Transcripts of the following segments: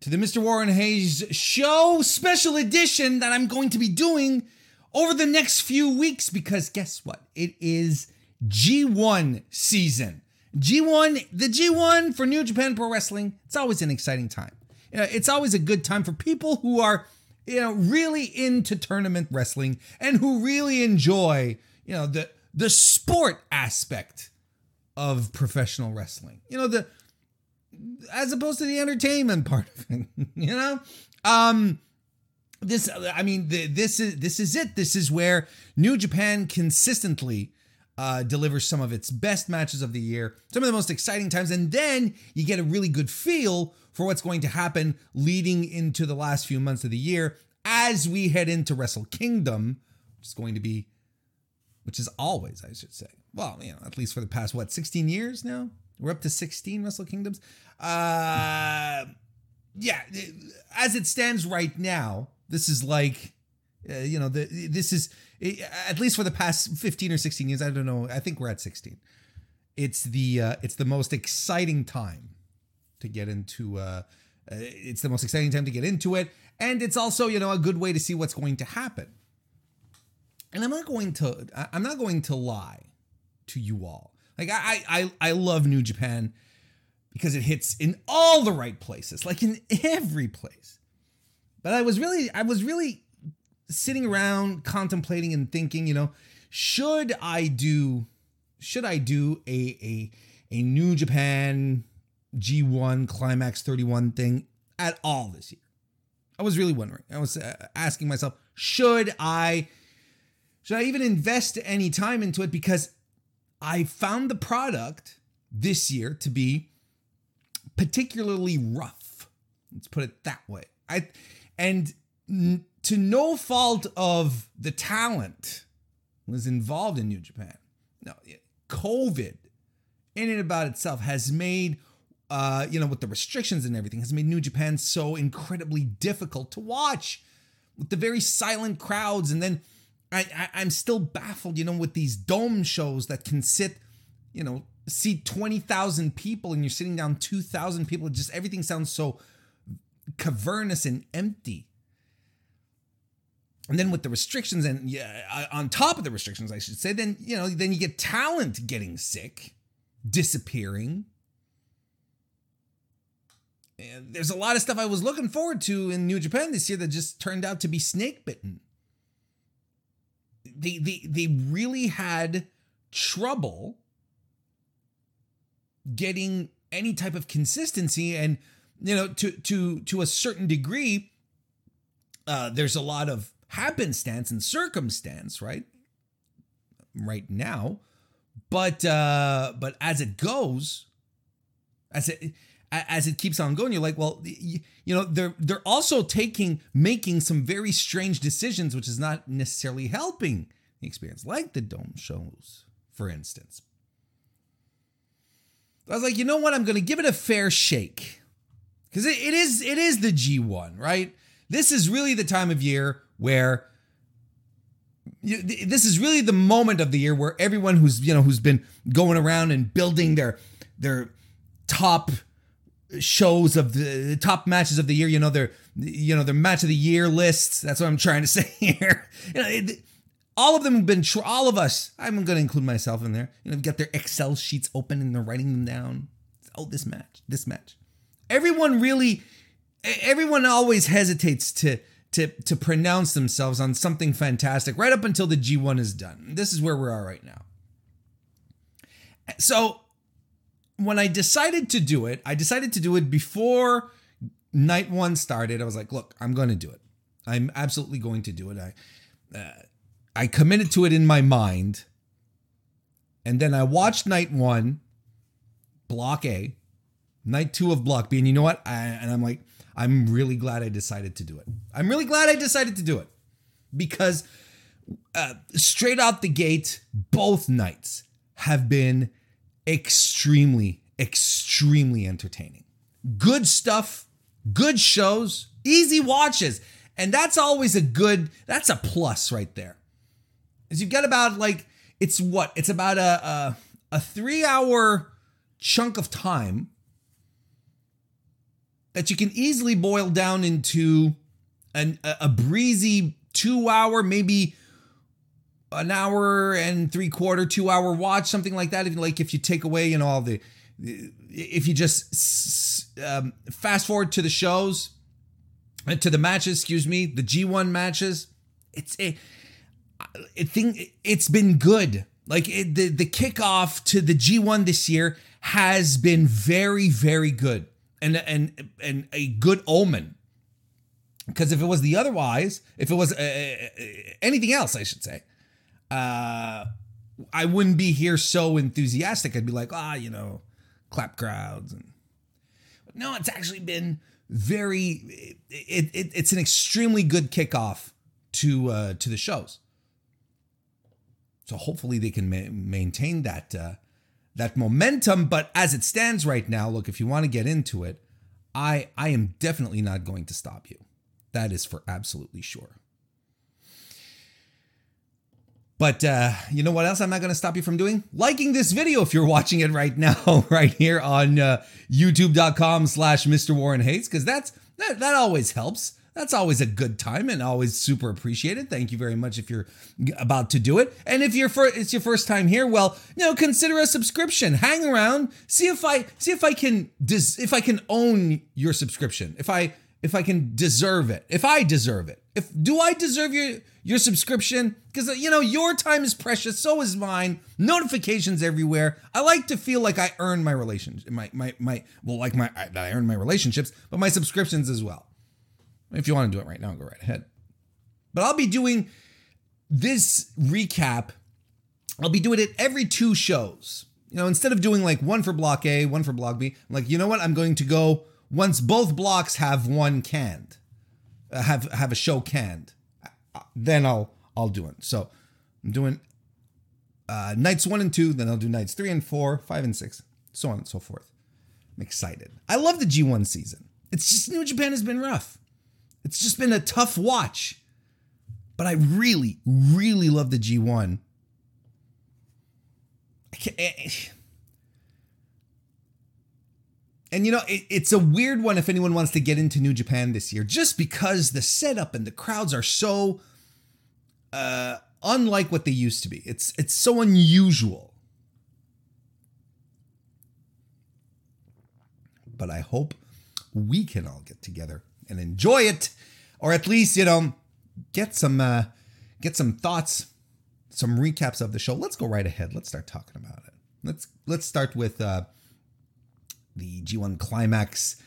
to the Mr. Warren Hayes Show special edition that I'm going to be doing over the next few weeks because guess what? It is G1 season. G1, the G1 for New Japan Pro Wrestling, it's always an exciting time. It's always a good time for people who are, you know, really into tournament wrestling and who really enjoy, you know, the the sport aspect of professional wrestling. You know, the as opposed to the entertainment part of it, you know? Um this I mean the, this is this is it. This is where New Japan consistently uh, delivers some of its best matches of the year, some of the most exciting times, and then you get a really good feel for what's going to happen leading into the last few months of the year as we head into Wrestle Kingdom, which is going to be, which is always, I should say, well, you know, at least for the past what 16 years now, we're up to 16 Wrestle Kingdoms. Uh, yeah, as it stands right now, this is like, uh, you know, the, this is at least for the past 15 or 16 years. I don't know. I think we're at 16. It's the uh, it's the most exciting time to get into. Uh, uh, it's the most exciting time to get into it, and it's also you know a good way to see what's going to happen. And I'm not going to I'm not going to lie to you all. Like I I I love New Japan because it hits in all the right places, like in every place. But I was really I was really sitting around contemplating and thinking, you know, should I do should I do a a a New Japan G1 Climax 31 thing at all this year? I was really wondering. I was uh, asking myself, should I should I even invest any time into it because I found the product this year to be particularly rough. Let's put it that way. I and to no fault of the talent was involved in New Japan. No, COVID in and about itself has made uh, you know, with the restrictions and everything, has made New Japan so incredibly difficult to watch with the very silent crowds. And then I, I I'm still baffled, you know, with these dome shows that can sit, you know, seat 20,000 people and you're sitting down 2,000 people. Just everything sounds so cavernous and empty. And then with the restrictions and yeah, on top of the restrictions, I should say, then you know, then you get talent getting sick, disappearing. And there's a lot of stuff I was looking forward to in New Japan this year that just turned out to be snake bitten. They they they really had trouble getting any type of consistency. And you know to to to a certain degree uh there's a lot of happenstance and circumstance right? Right now. But uh but as it goes as it as it keeps on going you're like well you, know they're they're also taking making some very strange decisions which is not necessarily helping the experience like the dome shows for instance I was like, you know what? I'm going to give it a fair shake because it, it is it is the G1, right? This is really the time of year where you, this is really the moment of the year where everyone who's you know who's been going around and building their their top shows of the, top matches of the year, you know their you know their match of the year lists. That's what I'm trying to say here. You know, it, all of them have been tr- all of us i'm going to include myself in there you know got their excel sheets open and they're writing them down oh this match this match everyone really everyone always hesitates to to to pronounce themselves on something fantastic right up until the g1 is done this is where we are right now so when i decided to do it i decided to do it before night one started i was like look i'm going to do it i'm absolutely going to do it i uh, I committed to it in my mind. And then I watched night one, block A, night two of block B. And you know what? I, and I'm like, I'm really glad I decided to do it. I'm really glad I decided to do it because uh, straight out the gate, both nights have been extremely, extremely entertaining. Good stuff, good shows, easy watches. And that's always a good, that's a plus right there is you've got about like it's what it's about a a, a three hour chunk of time that you can easily boil down into an, a, a breezy two hour, maybe an hour and three quarter, two hour watch, something like that. If like if you take away, you know, all the, if you just um, fast forward to the shows, uh, to the matches, excuse me, the G1 matches, it's a, I think it's been good. Like it, the the kickoff to the G1 this year has been very very good and and and a good omen. Because if it was the otherwise, if it was uh, uh, anything else, I should say, uh, I wouldn't be here so enthusiastic. I'd be like, ah, you know, clap crowds and. No, it's actually been very. It, it, it's an extremely good kickoff to uh, to the shows. So hopefully they can ma- maintain that uh, that momentum. But as it stands right now, look, if you want to get into it, I I am definitely not going to stop you. That is for absolutely sure. But uh, you know what else I'm not going to stop you from doing? Liking this video if you're watching it right now, right here on uh, youtube.com slash Mr. Warren because that's that, that always helps. That's always a good time and always super appreciated. Thank you very much if you're about to do it. And if you're for, it's your first time here, well, you know, consider a subscription. Hang around, see if I see if I can dis, if I can own your subscription. If I if I can deserve it. If I deserve it. If do I deserve your your subscription? Because you know your time is precious, so is mine. Notifications everywhere. I like to feel like I earn my relationship, my my my well, like my I, I earn my relationships, but my subscriptions as well. If you want to do it right now, go right ahead. But I'll be doing this recap. I'll be doing it every two shows. You know, instead of doing like one for block A, one for block B, I'm like, you know what? I'm going to go once both blocks have one canned, uh, have have a show canned, uh, then I'll I'll do it. So I'm doing uh, nights one and two, then I'll do nights three and four, five and six, so on and so forth. I'm excited. I love the G1 season. It's just New Japan has been rough. It's just been a tough watch. But I really, really love the G1. Eh, and you know, it, it's a weird one if anyone wants to get into New Japan this year, just because the setup and the crowds are so uh, unlike what they used to be. It's it's so unusual. But I hope we can all get together and enjoy it, or at least you know get some uh, get some thoughts, some recaps of the show. Let's go right ahead. Let's start talking about it. Let's let's start with uh, the G1 Climax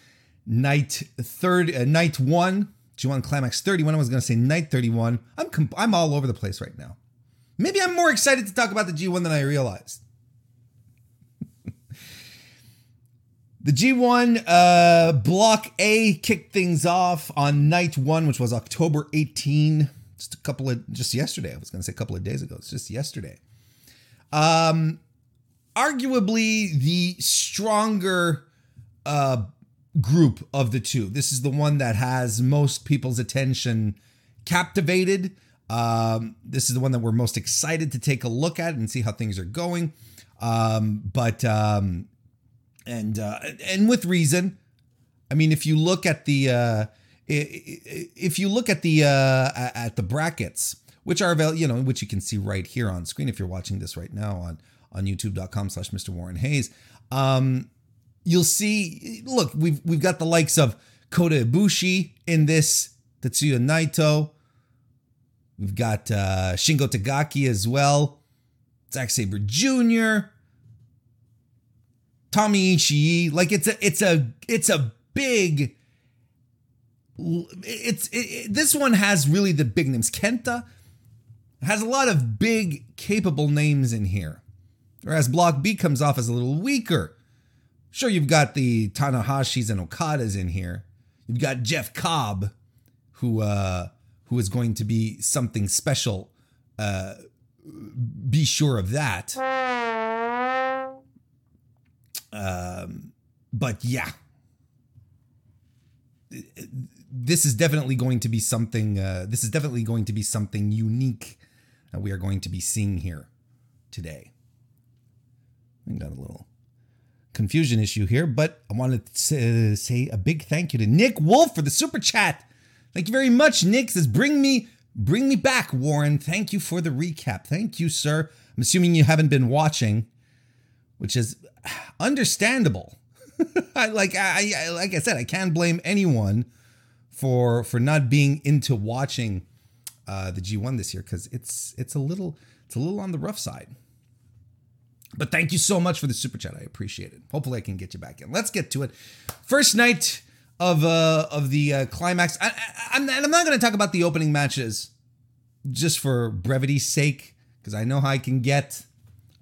night third uh, night one. G1 Climax 31. I was going to say night 31. I'm comp- I'm all over the place right now. Maybe I'm more excited to talk about the G1 than I realized. The G1 uh, Block A kicked things off on night one, which was October 18. Just a couple of, just yesterday. I was going to say a couple of days ago. It's just yesterday. Um, arguably the stronger uh, group of the two. This is the one that has most people's attention captivated. Um, this is the one that we're most excited to take a look at and see how things are going. Um, but um, and uh, and with reason. I mean, if you look at the uh, if you look at the uh, at the brackets, which are available, you know, which you can see right here on screen if you're watching this right now on on YouTube.com/slash Mr. Warren Hayes, um, you'll see. Look, we've we've got the likes of Kota Ibushi in this, Tetsuya Naito. We've got uh, Shingo Takagi as well, Zack Sabre Jr. Tommy Ishii. Like it's a it's a it's a big. It's it, it, this one has really the big names. Kenta has a lot of big capable names in here, whereas Block B comes off as a little weaker. Sure, you've got the Tanahashis and Okadas in here. You've got Jeff Cobb, who uh, who is going to be something special. Uh, be sure of that. Um, but yeah, this is definitely going to be something. Uh, this is definitely going to be something unique that we are going to be seeing here today. We got a little confusion issue here, but I wanted to say a big thank you to Nick Wolf for the super chat. Thank you very much. Nick says, "Bring me, bring me back, Warren. Thank you for the recap. Thank you, sir. I'm assuming you haven't been watching, which is understandable. I, like I, I like I said, I can't blame anyone for for not being into watching uh, the G1 this year because it's it's a little it's a little on the rough side. But thank you so much for the super chat. I appreciate it. Hopefully, I can get you back in. Let's get to it. First night of uh of the uh, climax. I, I, I'm and I'm not going to talk about the opening matches just for brevity's sake because I know how I can get.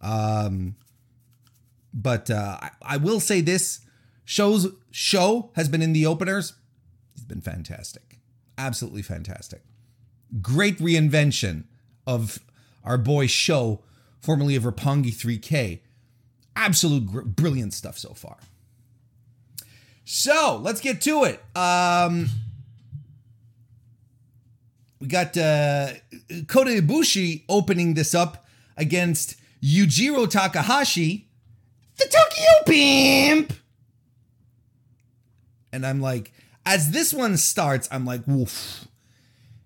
Um, but uh, I, I will say this: show's Sho has been in the openers. He's been fantastic, absolutely fantastic. Great reinvention of our boy Sho, formerly of Roppongi 3K. Absolute gr- brilliant stuff so far. So let's get to it. Um, we got uh, Kota Ibushi opening this up against Yujiro Takahashi, the Tokyo Pimp. And I'm like, as this one starts, I'm like, woof.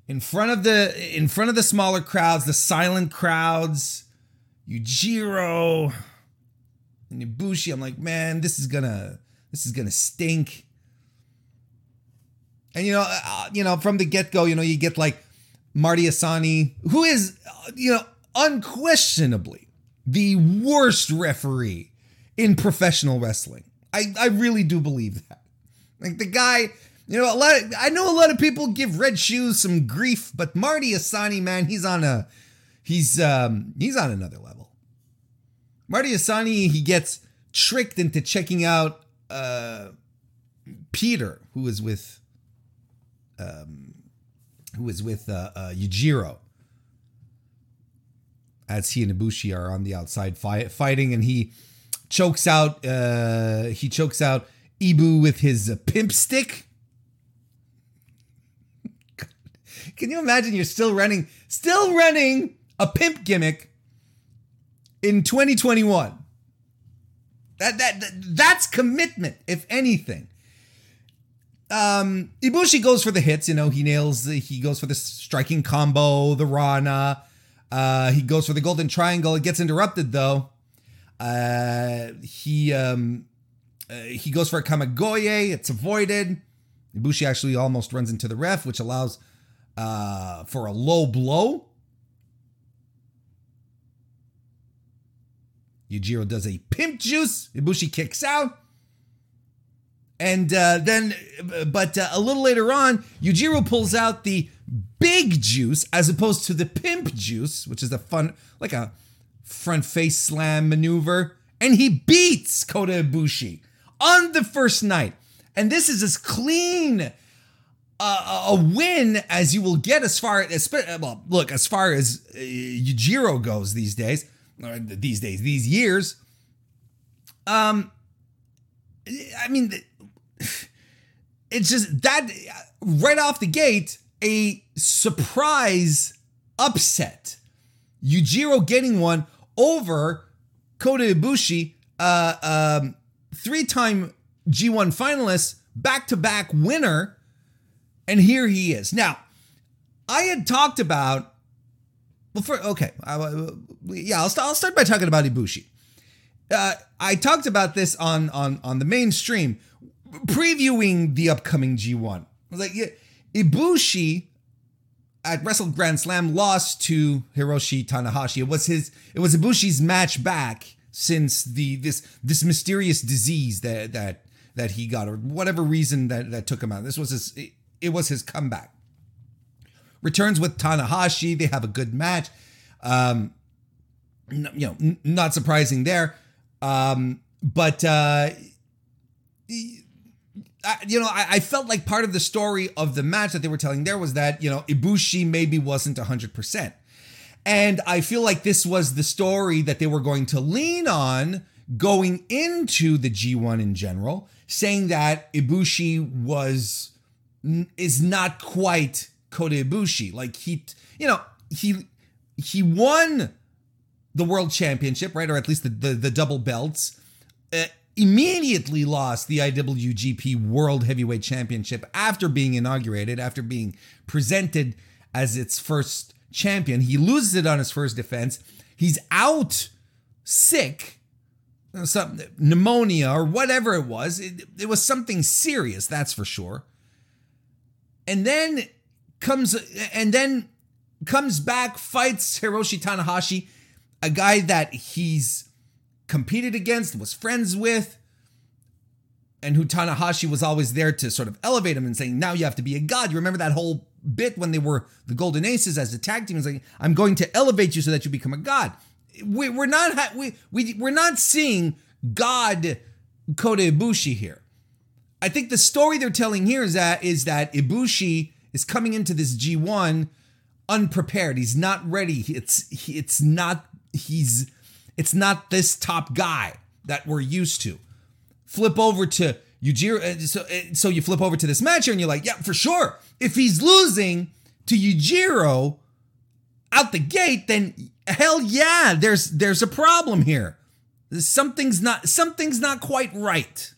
In front of the in front of the smaller crowds, the silent crowds, Yujiro and Ibushi, I'm like, man, this is gonna this is gonna stink. And you know, uh, you know, from the get go, you know, you get like Marty Asami, who is, uh, you know, unquestionably the worst referee in professional wrestling. I, I really do believe that. Like the guy, you know, a lot. Of, I know a lot of people give Red Shoes some grief, but Marty Asami, man, he's on a, he's um, he's on another level. Marty Asami, he gets tricked into checking out uh, Pieter, who is with, um, who is with uh, uh, Yujiro. As he and Ibushi are on the outside fight, fighting, and he chokes out, uh, he chokes out Ibu with his uh, pimp stick. Can you imagine you're still running, still running a pimp gimmick in 2021? That, that, that that's commitment, if anything. Um, Ibushi goes for the hits. You know, he nails. He goes for the striking combo, the Rana. Uh, he goes for the golden triangle. It gets interrupted though. Uh, he um, uh, he goes for a Kamigoye. It's avoided. Ibushi actually almost runs into the ref, which allows uh, for a low blow. Yujiro does a pimp juice. Ibushi kicks out. And uh, then, but uh, a little later on, Yujiro pulls out the big juice as opposed to the pimp juice, which is a fun, like a front face slam maneuver. And he beats Kota Ibushi on the first night. And this is as clean uh, a win as you will get as far as, well, look, as far as uh, Yujiro goes these days, these days, these years. Um, I mean, it's just that right off the gate, a surprise upset. Yujiro getting one over Kota Ibushi, uh, um, three-time G1 finalist, back-to-back winner, and here he is. Now, I had talked about. Well, for okay, uh, yeah, I'll, I'll start by talking about Ibushi. Uh, I talked about this on on on the mainstream, previewing the upcoming G1. I was like, yeah, Ibushi at Wrestle Grand Slam lost to Hiroshi Tanahashi. It was his it was Ibushi's match back since the this this mysterious disease that that that he got or whatever reason that that took him out. This was his it, it was his comeback. Returns with Tanahashi. They have a good match. Um, you know, n- not surprising there. Um, but uh, I, you know, I, I, felt like part of the story of the match that they were telling there was that you know Ibushi maybe wasn't hundred percent, and I feel like this was the story that they were going to lean on going into the G1 in general, saying that Ibushi was is not quite Kota Ibushi. Like he, you know, he he won the world championship, right, or at least the the, the double belts. Uh, immediately lost the IWGP World Heavyweight Championship after being inaugurated, after being presented as its first champion. He loses it on his first defense. He's out sick, some pneumonia or whatever it was. It, it was something serious, that's for sure. And then comes and then comes back, fights Hiroshi Tanahashi, a guy that he's competed against, was friends with, and who Tanahashi was always there to sort of elevate him and saying, now you have to be a god. You remember that whole bit when they were the Golden Aces as a tag team? It's like, I'm going to elevate you so that you become a god. We, are not we, we we're not seeing God Kota Ibushi here. I think the story they're telling here is that is that Ibushi is coming into this G1 unprepared. He's not ready. It's it's not he's it's not this top guy that we're used to. Flip over to Yujiro. Uh, so, uh, so you flip over to this match here and you're like, yeah, for sure. If he's losing to Yujiro out the gate, then hell yeah, there's there's a problem here. Something's not something's not quite right.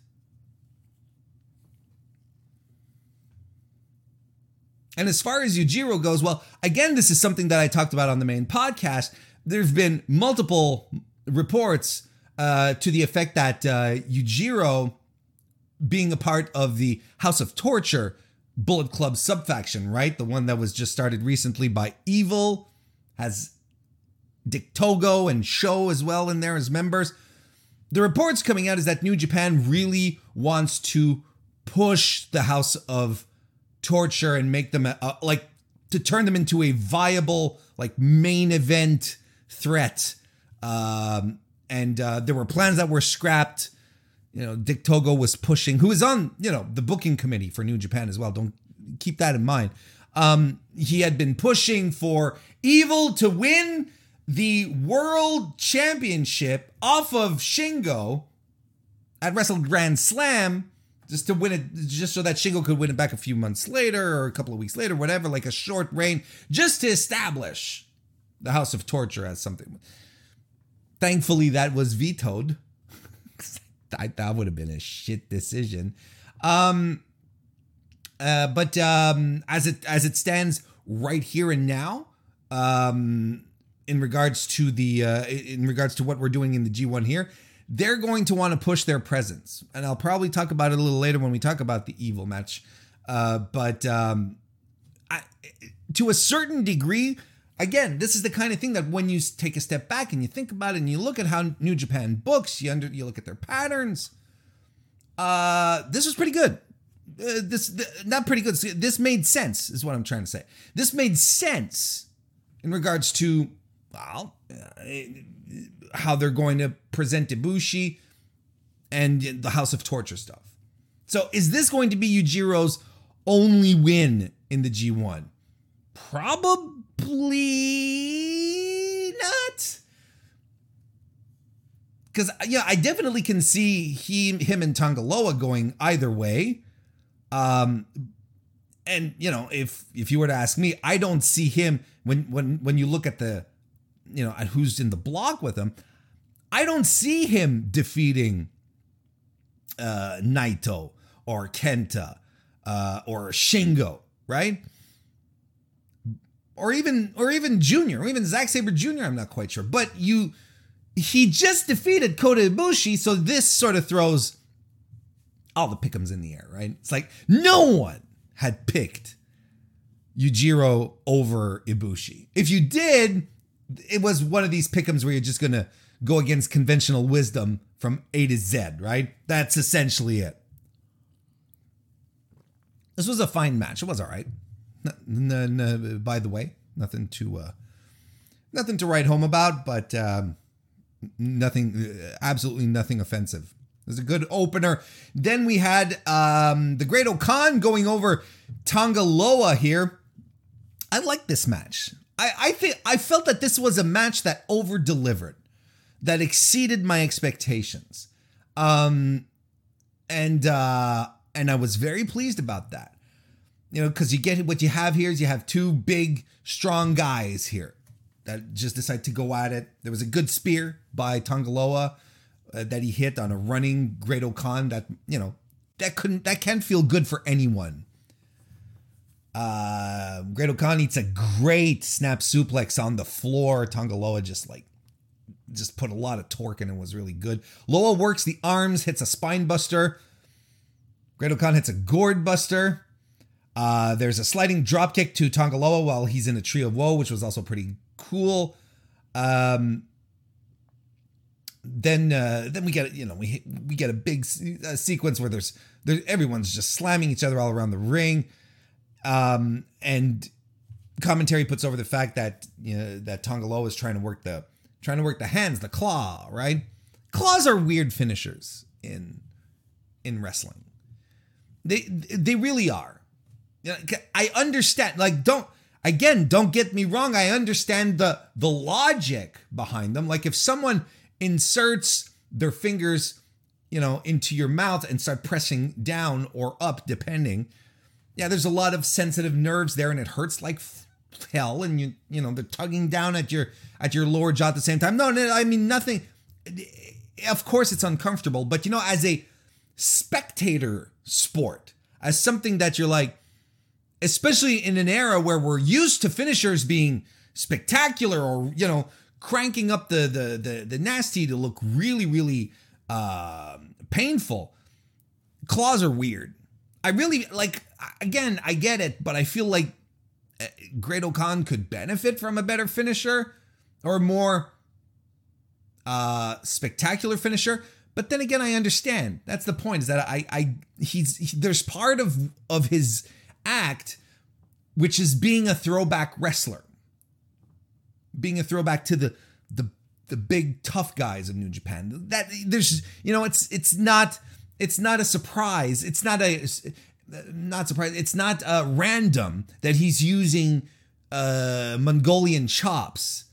And as far as Yujiro goes, well, again, this is something that I talked about on the main podcast. There have been multiple reports uh, to the effect that uh, Yujiro, being a part of the House of Torture Bullet Club subfaction, right? The one that was just started recently by Evil, has Dick Togo and Sho as well in there as members. The reports coming out is that New Japan really wants to push the House of Torture and make them like to turn them into a viable like main event threat. Um, and uh, there were plans that were scrapped. You know, Dick Togo was pushing, who is on you know the booking committee for New Japan as well. Don't keep that in mind. Um, he had been pushing for Evil to win the World Championship off of Shingo at Wrestle Grand Slam just to win it, just so that Shingo could win it back a few months later or a couple of weeks later, whatever, like a short reign, just to establish the House of Torture as something. Thankfully, that was vetoed. I, that would have been a shit decision. Um, uh, but um, as it as it stands right here and now, um, in regards to the uh, in regards to what we're doing in the G1 here, they're going to want to push their presence, and I'll probably talk about it a little later when we talk about the Evil match. Uh, but um, I, to a certain degree, again, this is the kind of thing that when you take a step back and you think about it and you look at how New Japan books, you under you look at their patterns. Uh, this was pretty good. Uh, this not pretty good. This made sense, is what I'm trying to say. This made sense in regards to well, uh, how they're going to present Ibushi and the House of Torture stuff. So, is this going to be Yujiro's only win in the G1? Probably not. Because yeah, I definitely can see he, him, and Tanga Loa going either way. Um, and you know, if if you were to ask me, I don't see him when when when you look at the, you know, who's in the block with him. I don't see him defeating uh, Naito or Kenta uh, or Shingo, right? Or even or even Junior, or even Zack Sabre Jr. I'm not quite sure, but you he just defeated Kota Ibushi, so this sort of throws all the pickums in the air, right? It's like no one had picked Yujiro over Ibushi. If you did, it was one of these pickums where you're just gonna go against conventional wisdom from A to Z, right? That's essentially it. This was a fine match. It was all right. No, no. by the way, nothing to uh, nothing to write home about, but um, nothing, absolutely nothing offensive. It was a good opener. Then we had um, the Great-O-Khan going over Tanga Loa here. I like this match. I, I think I felt that this was a match that over delivered that exceeded my expectations. Um, and uh, and I was very pleased about that. You know, because you get what you have here is you have two big, strong guys here that just decide to go at it. There was a good spear by Tanga Loa uh, that he hit on a running Great-O-Khan that you know that couldn't that can't feel good for anyone. Uh, Great-O-Khan eats a great snap suplex on the floor. Tanga Loa just like just put a lot of torque in and was really good. Loa works the arms, hits a spine buster. Great-O-Khan hits a gourd buster. Uh, there's a sliding drop kick to Tanga Loa while he's in a tree of woe, which was also pretty cool. Um, then uh, then we get you know we we get a big uh, sequence where there's there everyone's just slamming each other all around the ring, um, and commentary puts over the fact that you know that is trying to work the trying to work the hands, the claw, right? Claws are weird finishers in in wrestling. They they really are. I understand. Like, don't again, don't get me wrong. I understand the the logic behind them. Like, if someone inserts their fingers, you know, into your mouth and start pressing down or up, depending. Yeah, there's a lot of sensitive nerves there, and it hurts like hell. And you, you know, they're tugging down at your at your lower jaw at the same time. No, no, I mean nothing. Of course, it's uncomfortable, but you know, as a spectator sport, as something that you're like, especially in an era where we're used to finishers being spectacular or you know cranking up the the the, the nasty to look really really uh, painful. Claws are weird. I really like. Again, I get it, but I feel like eh, Great-O-Khan could benefit from a better finisher or more uh, spectacular finisher. But then again, I understand. That's the point. Is that I I he's he, there's part of of his act which is being a throwback wrestler being a throwback to the the the big tough guys of New Japan. That there's you know it's it's not it's not a surprise. It's not a not surprise. It's not uh, random that he's using uh, Mongolian chops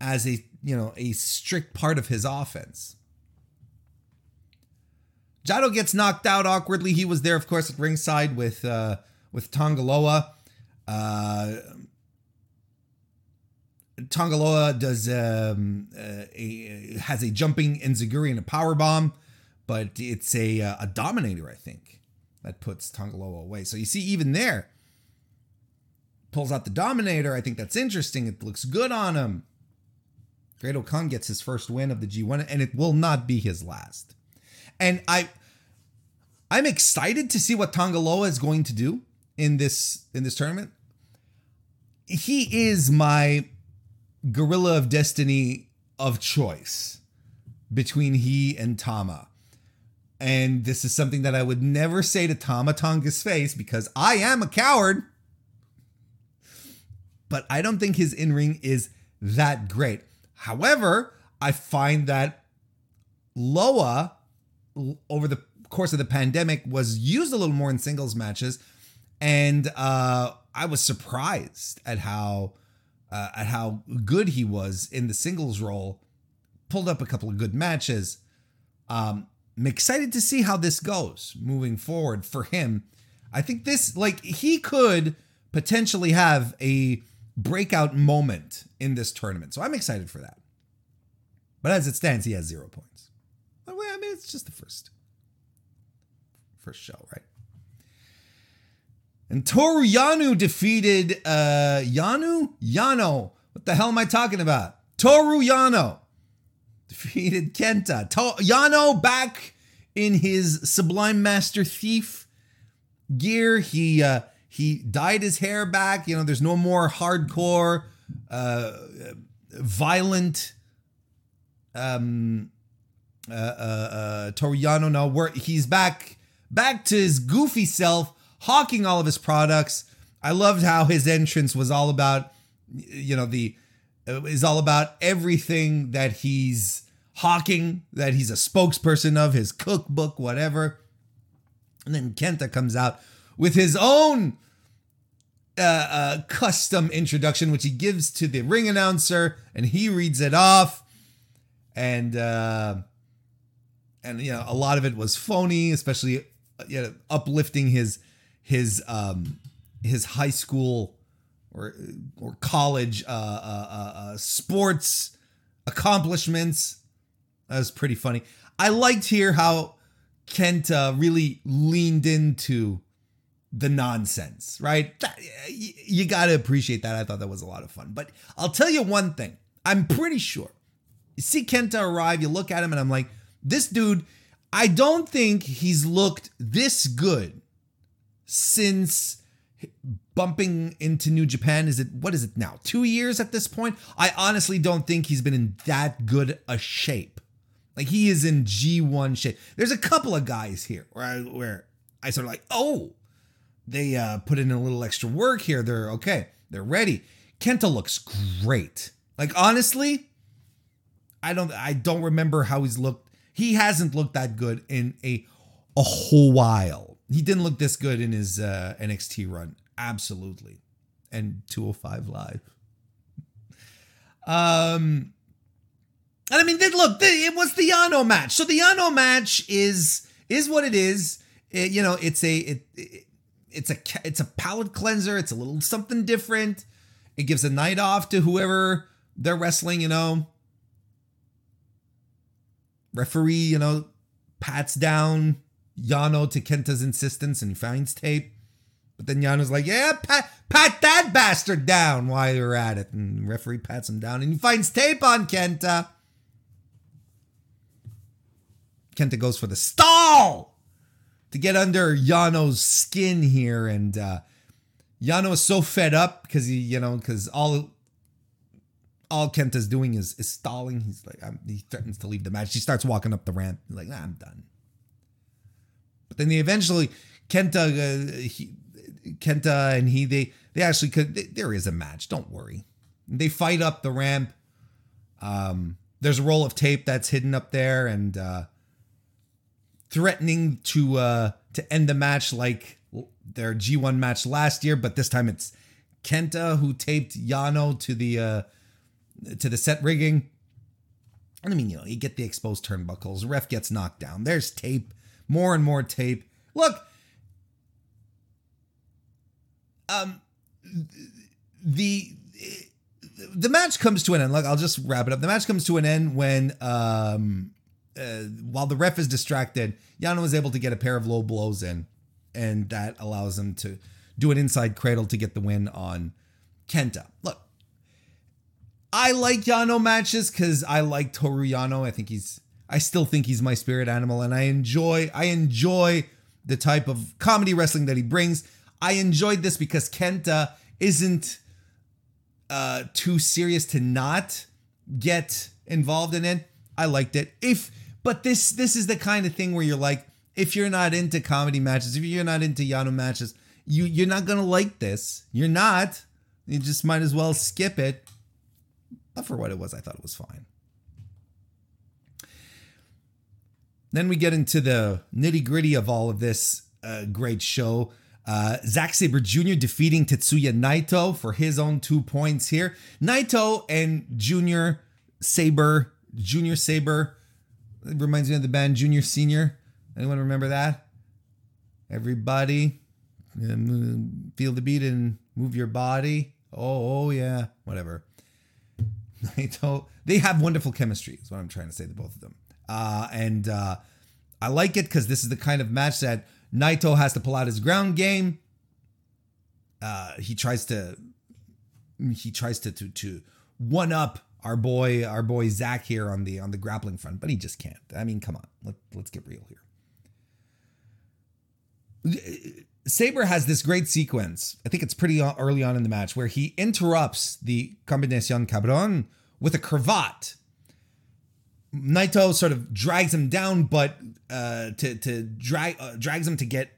as a you know a strict part of his offense. Jado gets knocked out awkwardly. He was there, of course, at ringside with uh, with Tanga Loa. Uh, Tanga Loa does um, uh, a, has a jumping enziguri and a power bomb, but it's a uh, a dominator, I think, that puts Tanga Loa away. So you see, even there, pulls out the dominator. I think that's interesting. It looks good on him. Great-O-Khan gets his first win of the G1, and it will not be his last. And I, I'm excited to see what Tanga Loa is going to do in this in this tournament. He is my gorilla of destiny of choice between he and Tama. And this is something that I would never say to Tama Tonga's face because I am a coward. But I don't think his in ring is that great. However, I find that Loa, over the course of the pandemic, was used a little more in singles matches. And uh, I was surprised at how uh, at how good he was in the singles role. Pulled up a couple of good matches. Um, I'm excited to see how this goes moving forward for him. I think this, like, he could potentially have a breakout moment in this tournament. So I'm excited for that. But as it stands, he has zero points. Well, I mean, it's just the first first show, right? And Toru Yano defeated uh Yano? Yano. What the hell am I talking about? Toru Yano defeated Kenta. To- Yano back in his Sublime Master Thief gear. He uh he dyed his hair back. You know, there's no more hardcore uh violent um uh uh, uh Toru Yano now where he's back back to his goofy self hawking all of his products. I loved how his entrance was all about, you know, the is all about everything that he's hawking, that he's a spokesperson of, his cookbook, whatever. And then Kenta comes out with his own uh, uh, custom introduction, which he gives to the ring announcer, and he reads it off. And uh, and you know, a lot of it was phony, especially you know, uplifting his his um his high school or or college uh, uh, uh, uh, sports accomplishments. That was pretty funny. I liked here how Kenta really leaned into the nonsense, right? That, you, you got to appreciate that. I thought that was a lot of fun. But I'll tell you one thing. I'm pretty sure. You see Kenta arrive, you look at him, and I'm like, this dude, I don't think he's looked this good since bumping into New Japan. Is it, what is it now? Two years at this point? I honestly don't think he's been in that good a shape. Like he is in G1 shape. There's a couple of guys here where I, where I sort of like, oh, they uh, put in a little extra work here. They're okay. They're ready. Kenta looks great. Like honestly, I don't I don't remember how he's looked. He hasn't looked that good in a a whole while. He didn't look this good in his uh, NXT run. Absolutely. And 205 live. Um and I mean, look, it was the Yano match. So the Yano match is is what it is. It, you know, it's a it, it it's a it's a palate cleanser. It's a little something different. It gives a night off to whoever they're wrestling. You know, referee. You know, pats down Yano to Kenta's insistence and finds tape. But then Yano's like, "Yeah, pat pat that bastard down while you're at it." And referee pats him down and he finds tape on Kenta. Kenta goes for the stall to get under Yano's skin here, and uh, Yano is so fed up because he, you know, because all all Kenta's doing is is stalling. He's like, I'm, he threatens to leave the match. He starts walking up the ramp. Like, I'm done. But then they eventually Kenta, uh, he, Kenta and he, they they actually could. They, there is a match. Don't worry. They fight up the ramp. Um, there's a roll of tape that's hidden up there, and uh, threatening to uh to end the match like their G1 match last year, but this time it's Kenta who taped Yano to the uh to the set rigging. And I mean, you know, you get the exposed turnbuckles, ref gets knocked down. There's tape, more and more tape. Look, um the the match comes to an end. Like I'll just wrap it up. The match comes to an end when um uh, while the ref is distracted, Yano is able to get a pair of low blows in, and that allows him to do an inside cradle to get the win on Kenta. Look, I like Yano matches because I like Toru Yano. I think he's, I still think he's my spirit animal, and I enjoy, I enjoy the type of comedy wrestling that he brings. I enjoyed this because Kenta isn't uh, too serious to not get involved in it. I liked it. If but this this is the kind of thing where you're like, if you're not into comedy matches, if you're not into Yano matches, you you're not gonna like this. You're not. You just might as well skip it. But for what it was, I thought it was fine. Then we get into the nitty gritty of all of this uh, great show. Uh, Zack Sabre Jr. defeating Tetsuya Naito for his own two points here. Naito and Junior Sabre, Junior Sabre it reminds me of the band Junior Senior. Anyone remember that? Everybody, feel the beat and move your body. Oh, oh yeah, whatever. Naito, they have wonderful chemistry. Is what I'm trying to say to both of them. Uh, and uh, I like it because this is the kind of match that Naito has to pull out his ground game. Uh, he tries to he tries to to to one up our boy our boy Zack here on the on the grappling front, but he just can't. I mean, come on, let, let's get real here. Sabre has this great sequence. I think it's pretty early on in the match where he interrupts the combinacion cabron with a cravat. Naito sort of drags him down, but uh, to to drag uh, drags him to get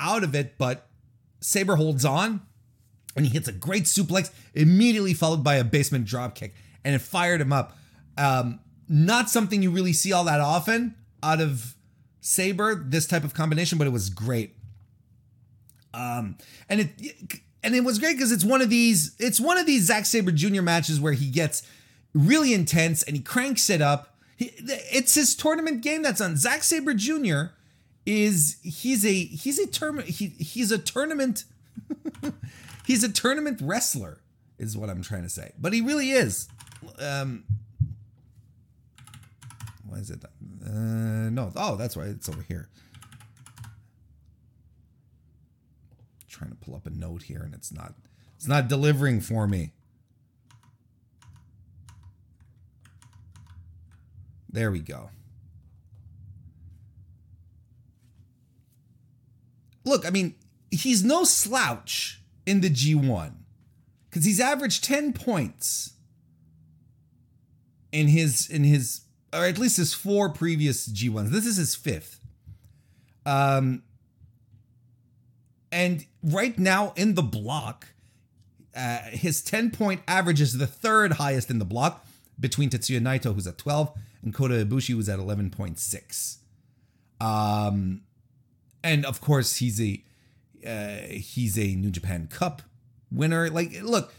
out of it, but Sabre holds on and he hits a great suplex, immediately followed by a basement dropkick and it fired him up. Um, not something you really see all that often out of Sabre, this type of combination, but it was great. Um, and it and it was great because it's one of these it's one of these Zack Sabre Jr. matches where he gets really intense and he cranks it up. It's his tournament game that's on. Zack Sabre Jr. is he's a he's a term he he's a tournament he's a tournament wrestler is what I'm trying to say. But he really is um, Why is it? Uh, no. Oh, that's right. It's over here. Trying to pull up a note here, and it's not. It's not delivering for me. There we go. Look, I mean, he's no slouch in the G1 because he's averaged 10 points in his in his or at least his four previous G1s. This is his fifth. Um and right now in the block, uh, his 10 point average is the third highest in the block between Tetsuya Naito, who's at 12, and Kota Ibushi, was at 11.6. Um, and of course, he's a uh, he's a New Japan Cup winner. Like, look,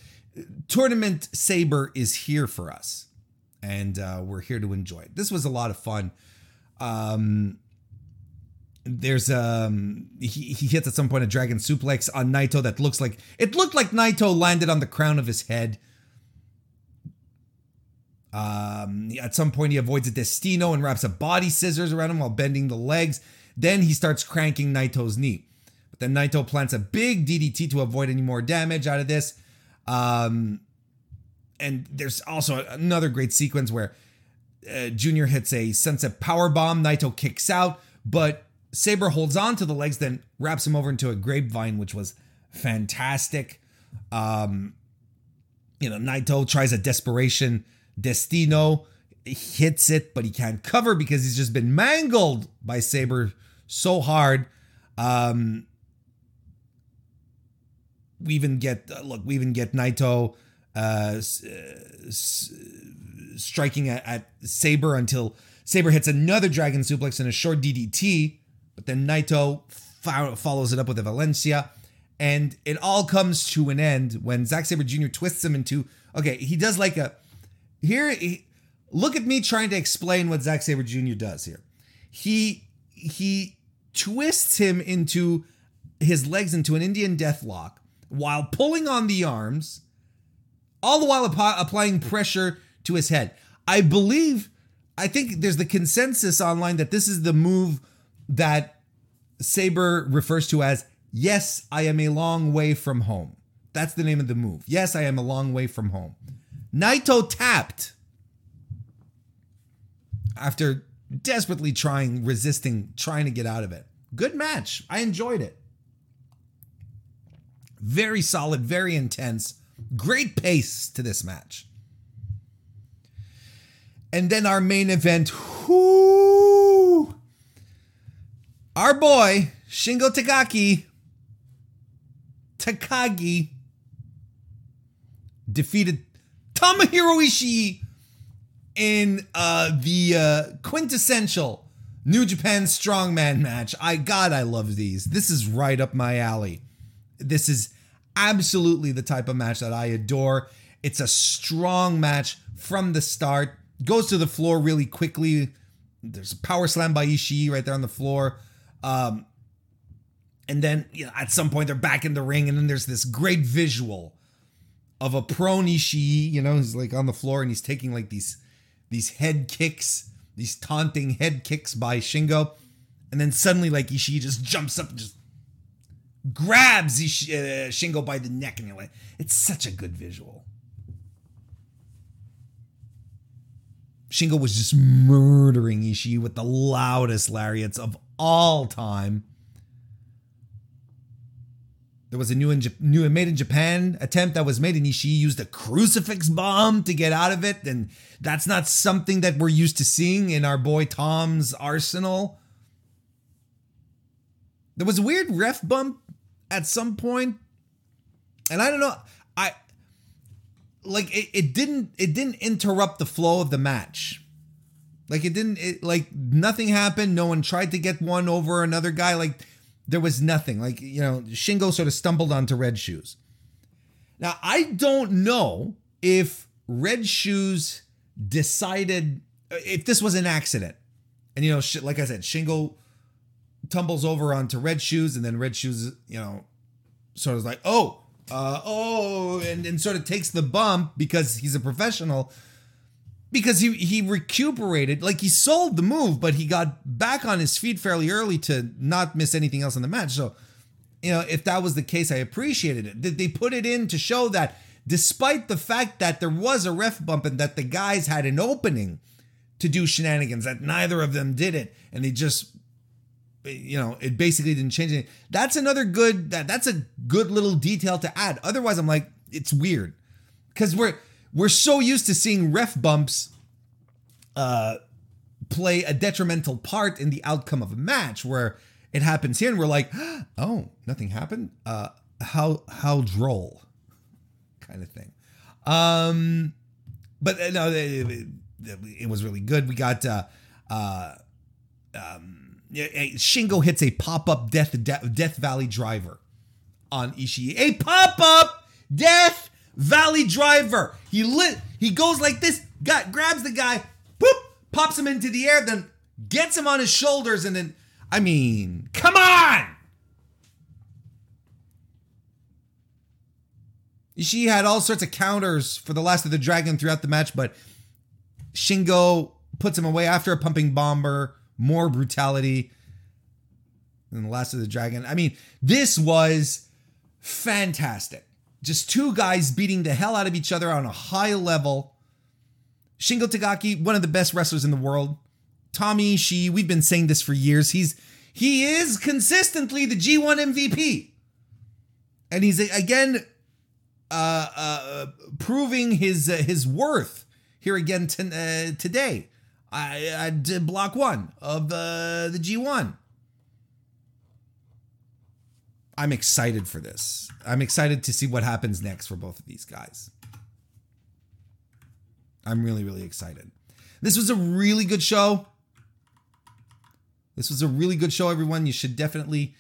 tournament Sabre is here for us, and uh, we're here to enjoy it. This was a lot of fun. Um, there's um he, he hits at some point a dragon suplex on Naito that looks like it looked like Naito landed on the crown of his head. Um, at some point, he avoids a Destino and wraps a body scissors around him while bending the legs. Then he starts cranking Naito's knee. But then Naito plants a big DDT to avoid any more damage out of this. Um, and there's also another great sequence where uh, Junior hits a sunset power bomb. Naito kicks out, but Sabre holds on to the legs, then wraps him over into a grapevine, which was fantastic. Um, you know, Naito tries a desperation Destino, hits it, but he can't cover because he's just been mangled by Sabre so hard. Um, we even get uh, look, we even get Naito uh, s- striking at, at Sabre until Sabre hits another dragon suplex and a short DDT, but then Naito fo- follows it up with a Valencia, and it all comes to an end when Zack Sabre Jr. twists him into okay, he does like a here. He, look at me trying to explain what Zack Sabre Jr. does here. He he twists him into his legs into an Indian death lock while pulling on the arms, all the while app- applying pressure to his head. I believe, I think there's the consensus online that this is the move that Sabre refers to as Yes, I am a long way from home. That's the name of the move. Yes, I am a long way from home. Naito tapped after desperately trying, resisting, trying to get out of it. Good match. I enjoyed it. Very solid, very intense. Great pace to this match. And then our main event. Whoo! Our boy, Shingo Takagi, Takagi, defeated Tomohiro Ishii in uh, the uh, quintessential New Japan strongman match. I God, I love these. This is right up my alley. This is absolutely the type of match that I adore. It's a strong match from the start. Goes to the floor really quickly. There's a power slam by Ishii right there on the floor. Um, and then you know, at some point they're back in the ring, and then there's this great visual of a prone Ishii. You know, he's like on the floor and he's taking like these these head kicks, these taunting head kicks by Shingo, and then suddenly like Ishii just jumps up and just grabs Ishi- uh, Shingo by the neck, and you're like, it's such a good visual. Shingo was just murdering Ishii with the loudest lariats of all time. There was a new in new made in Japan attempt that was made, and Ishii used a crucifix bomb to get out of it, and that's not something that we're used to seeing in our boy Tom's arsenal. There was a weird ref bump at some point, and I don't know. I like it, it didn't it didn't interrupt the flow of the match. Like it didn't it, like nothing happened. No one tried to get one over another guy. Like there was nothing. Like you know, Shingo sort of stumbled onto Red Shoes. Now I don't know if Red Shoes decided if this was an accident, and you know, like I said, Shingo tumbles over onto Red Shoes, and then Red Shoes, you know, sort of like, oh, uh, oh, and, and sort of takes the bump because he's a professional. Because he he recuperated, like he sold the move, but he got back on his feet fairly early to not miss anything else in the match. So, you know, if that was the case, I appreciated it. They put it in to show that despite the fact that there was a ref bump and that the guys had an opening to do shenanigans, that neither of them did it, and they just you know, it basically didn't change anything. That's another good that that's a good little detail to add. Otherwise, I'm like, it's weird. Because we're we're so used to seeing ref bumps uh, play a detrimental part in the outcome of a match where it happens here and we're like, oh, nothing happened? Uh, how how droll kind of thing. Um, but uh, no, it, it, it, was really good. We got uh, uh, um, Shingo hits a pop up death Death Valley driver on Ishii. A pop up Death Valley driver. He lit. He goes like this. Got grabs the guy. Boop. Pops him into the air. Then gets him on his shoulders. And then, I mean, come on. She had all sorts of counters for the last of the dragon throughout the match, but Shingo puts him away after a pumping bomber. More brutality than the last of the dragon. I mean, this was fantastic. Just two guys beating the hell out of each other on a high level. Shingo Takagi, one of the best wrestlers in the world. Tommy Ishii, we've been saying this for years. He's he is consistently the G1 MVP. And he's again uh, uh, proving his uh, his worth here again t- uh, today. I, I did block one of uh, the G1. I'm excited for this. I'm excited to see what happens next for both of these guys. I'm really, really excited. This was a really good show. This was a really good show, everyone. You should definitely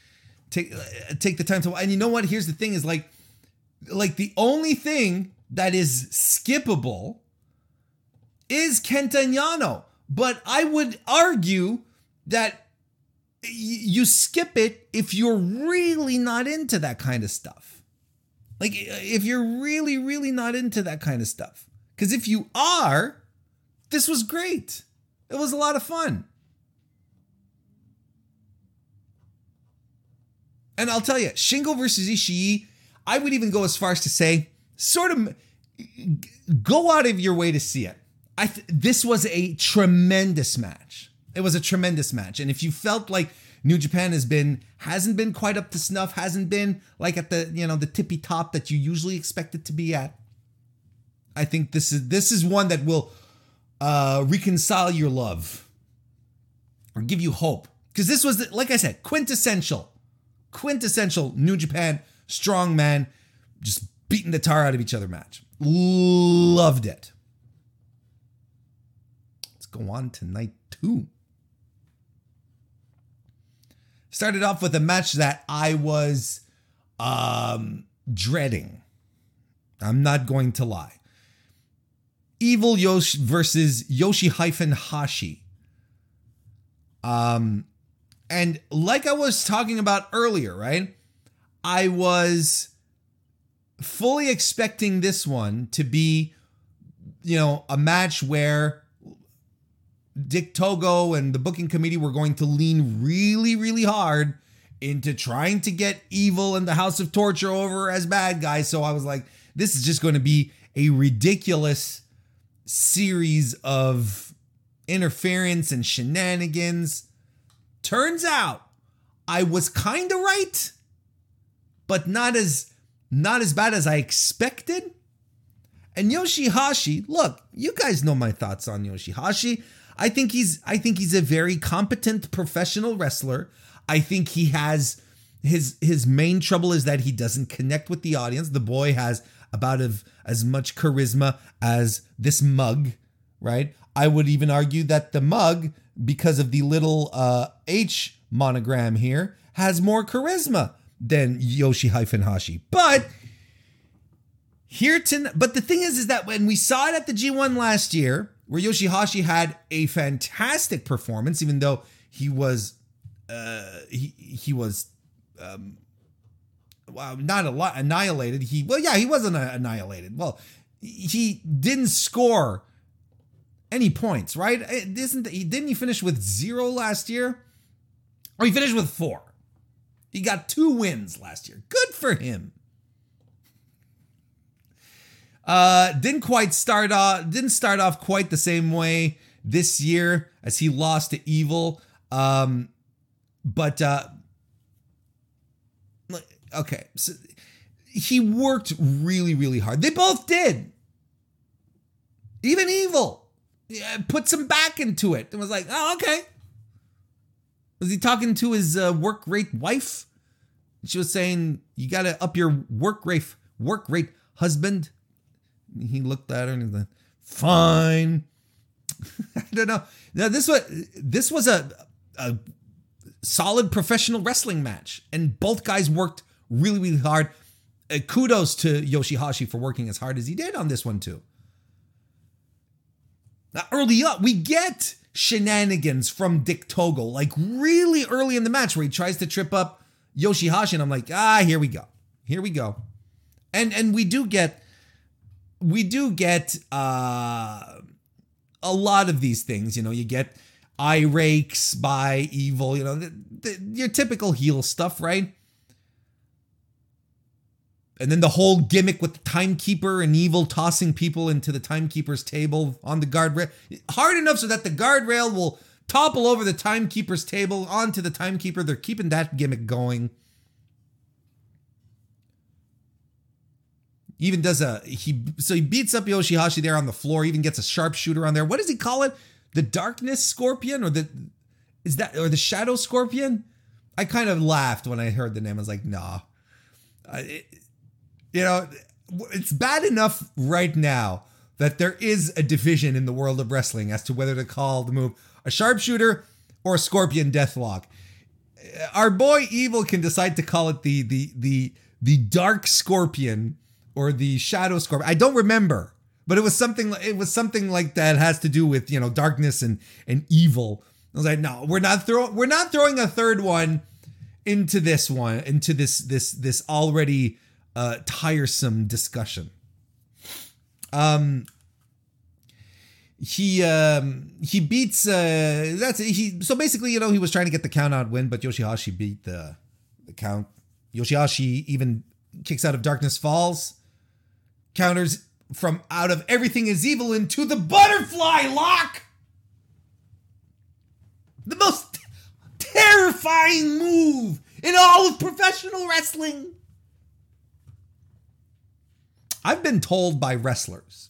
take uh, take the time to. And you know what? Here's the thing: is like, like the only thing that is skippable is Kenta and Yano. But I would argue that you skip it if you're really not into that kind of stuff. Like if you're really, really not into that kind of stuff. Because if you are, this was great. It was a lot of fun. And I'll tell you, Shingo versus Ishii, I would even go as far as to say, sort of go out of your way to see it. I th- this was a tremendous match. It was a tremendous match. And if you felt like New Japan has been hasn't been quite up to snuff, hasn't been like at the, you know, the tippy top that you usually expect it to be at. I think this is this is one that will uh reconcile your love or give you hope. Because this was, like I said, quintessential, quintessential New Japan strong man just beating the tar out of each other match. Loved it. Let's go on to night two started off with a match that I was um, dreading. I'm not going to lie. Evil Yoshi versus Yoshi hyphen Hashi. Um, and like I was talking about earlier, right? I was fully expecting this one to be, you know, a match where Dick Togo and the booking committee were going to lean really, really hard into trying to get Evil and the House of Torture over as bad guys. So I was like, this is just going to be a ridiculous series of interference and shenanigans. Turns out I was kind of right, but not as not as bad as I expected. And Yoshihashi, look, you guys know my thoughts on Yoshihashi. I think he's I think he's a very competent professional wrestler. I think he has his his main trouble is that he doesn't connect with the audience. The boy has about of, as much charisma as this mug, right? I would even argue that the mug, because of the little uh, H monogram here, has more charisma than Yoshi hyphen Hashi. But here to but the thing is, is that when we saw it at the G1 last year, where Yoshihashi had a fantastic performance, even though he was uh, he he was um, well, not a lot annihilated. He well, yeah, he wasn't annihilated. Well, he didn't score any points, right? It isn't he didn't he finish with zero last year? Or he finished with four. He got two wins last year. Good for him. Uh, didn't quite start off. Didn't start off quite the same way this year as he lost to Evil. Um, but uh, okay, so he worked really, really hard. They both did. Even Evil yeah, put some back into it and was like, oh, okay. Was he talking to his uh, work rate wife? She was saying, you got to up your work rate, work rate husband. He looked at her and he's like, fine. I don't know. Now this was this was a, a solid professional wrestling match, and both guys worked really really hard. Uh, kudos to Yoshihashi for working as hard as he did on this one too. Now early up, we get shenanigans from Dick Togo, like really early in the match where he tries to trip up Yoshihashi, and I'm like, ah, here we go, here we go, and and we do get we do get uh, a lot of these things. You know, you get eye rakes by evil. You know, the, the, your typical heel stuff, right? And then the whole gimmick with the timekeeper and evil tossing people into the timekeeper's table on the guardrail. Hard enough so that the guardrail will topple over the timekeeper's table onto the timekeeper. They're keeping that gimmick going. Even does a he so he beats up Yoshihashi there on the floor, even gets a sharpshooter on there. What does he call it? The darkness scorpion or the is that or the shadow scorpion? I kind of laughed when I heard the name. I was like, nah. Uh, it, you know, it's bad enough right now that there is a division in the world of wrestling as to whether to call the move a sharpshooter or a scorpion deathlock. Our boy Evil can decide to call it the the the the dark scorpion or the Shadow Scorpion. I don't remember, but it was something. It was something like that has to do with you know darkness and and evil. I was like, no, we're not throwing. We're not throwing a third one into this one into this this this already uh, tiresome discussion. Um, he um he beats uh that's he so basically you know he was trying to get the count out win but Yoshihashi beat the the count Yoshihashi even kicks out of darkness falls counters from out of everything is evil into the butterfly lock. The most terrifying move in all of professional wrestling. I've been told by wrestlers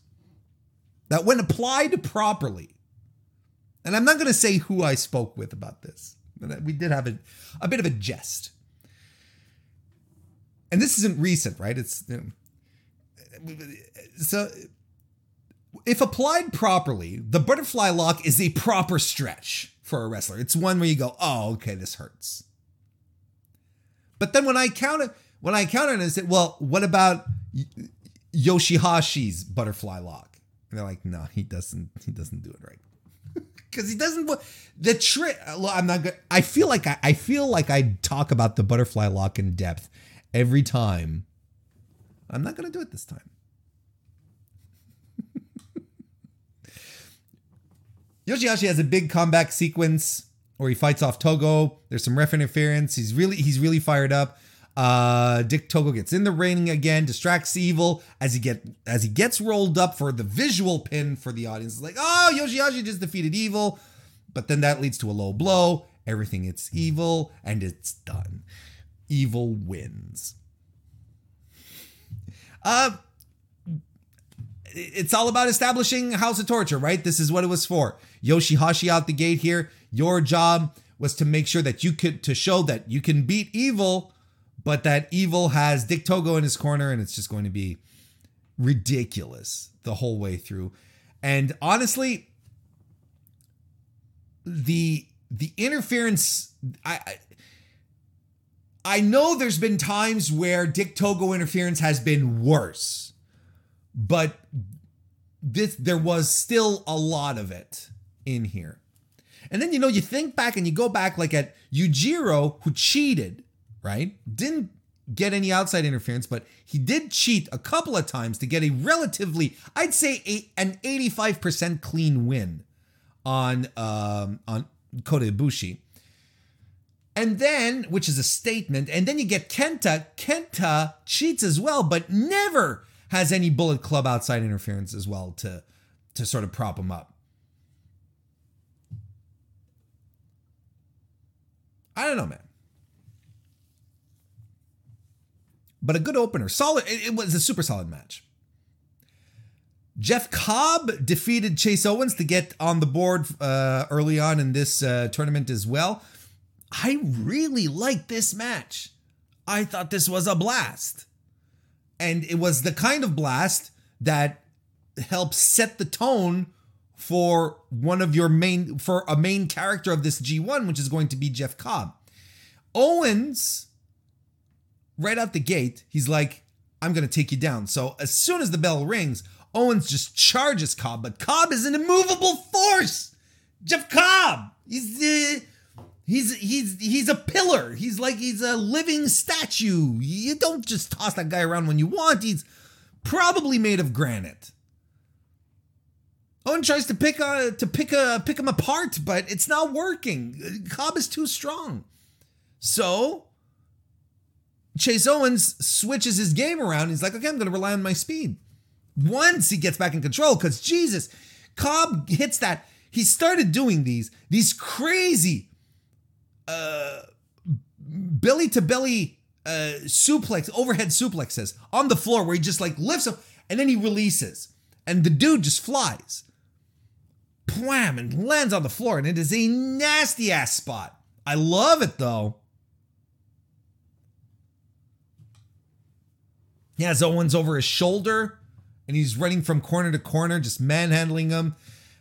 that when applied properly, and I'm not going to say who I spoke with about this, but we did have a, a bit of a jest. And this isn't recent, right? It's you know, so if applied properly, the butterfly lock is a proper stretch for a wrestler. It's one where you go, "Oh, okay, this hurts." But then when I count it, when I counted, I say, "Well, what about Yoshihashi's butterfly lock?" And they're like, "No, he doesn't. He doesn't do it right." Because he doesn't. The trick. I'm not. Good. I feel like I, I feel like I talk about the butterfly lock in depth every time I'm not going to do it this time. Yoshihashi has a big comeback sequence where he fights off Togo. There's some ref interference. He's really he's really fired up. Uh, Dick Togo gets in the ring again, distracts Evil as he get as he gets rolled up for the visual pin for the audience. It's like, oh, Yoshihashi just defeated Evil, but then that leads to a low blow. Everything it's Evil, and it's done. Evil wins. Uh, it's all about establishing House of Torture, right? This is what it was for. Yoshihashi out the gate here. Your job was to make sure that you could to show that you can beat evil, but that evil has Dick Togo in his corner, and it's just going to be ridiculous the whole way through. And honestly, the the interference I, I know there's been times where Dick Togo interference has been worse, but this there was still a lot of it in here. And then you know you think back and you go back like at Yujiro who cheated, right? Didn't get any outside interference, but he did cheat a couple of times to get a relatively, I'd say, a, an 85% clean win on um, on Kota Ibushi. And then, which is a statement, and then you get Kenta. Kenta cheats as well, but never has any Bullet Club outside interference as well to to sort of prop him up. I don't know, man. But a good opener. Solid. It, it was a super solid match. Jeff Cobb defeated Chase Owens to get on the board uh, early on in this uh, tournament as well. I really liked this match. I thought this was a blast. And it was the kind of blast that helps set the tone for one of your main for a main character of this G1 which is going to be Jeff Cobb. Owens right out the gate, he's like I'm going to take you down. So as soon as the bell rings, Owens just charges Cobb, but Cobb is an immovable force. Jeff Cobb, he's uh, he's he's he's a pillar. He's like he's a living statue. You don't just toss that guy around when you want. He's probably made of granite. Owen tries to pick a, to pick a pick him apart, but it's not working. Cobb is too strong. So Chase Owens switches his game around. He's like, okay, I'm going to rely on my speed once he gets back in control because Jesus, Cobb hits that. He started doing these these crazy uh belly to belly uh suplex overhead suplexes on the floor where he just like lifts him and then he releases. And the dude just flies. Plam and lands on the floor. And it is a nasty ass spot. I love it though. He has owens over his shoulder and he's running from corner to corner, just manhandling him.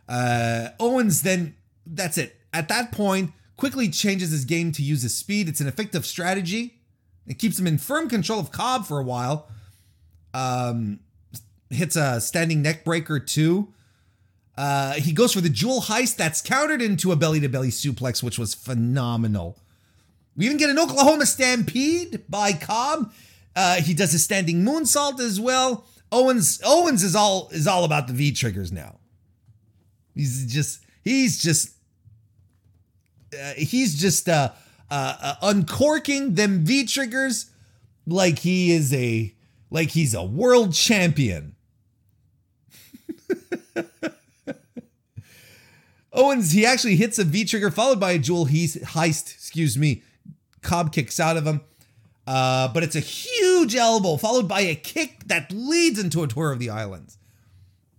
Uh, Owens then, that's it. At that point, quickly changes his game to use his speed. It's an effective strategy. It keeps him in firm control of Cobb for a while. Um, hits a standing neck breaker too. Uh, he goes for the jewel heist that's countered into a belly to belly suplex, which was phenomenal. We even get an Oklahoma stampede by Cobb. Uh, he does a standing moonsault as well. Owens Owens is all is all about the V triggers now. He's just he's just uh, he's just uh, uh, uh, uncorking them V triggers like he is a like he's a world champion. Owens he actually hits a V trigger followed by a jewel he's heist. Excuse me. Cobb kicks out of him. Uh, but it's a huge elbow followed by a kick that leads into a tour of the islands.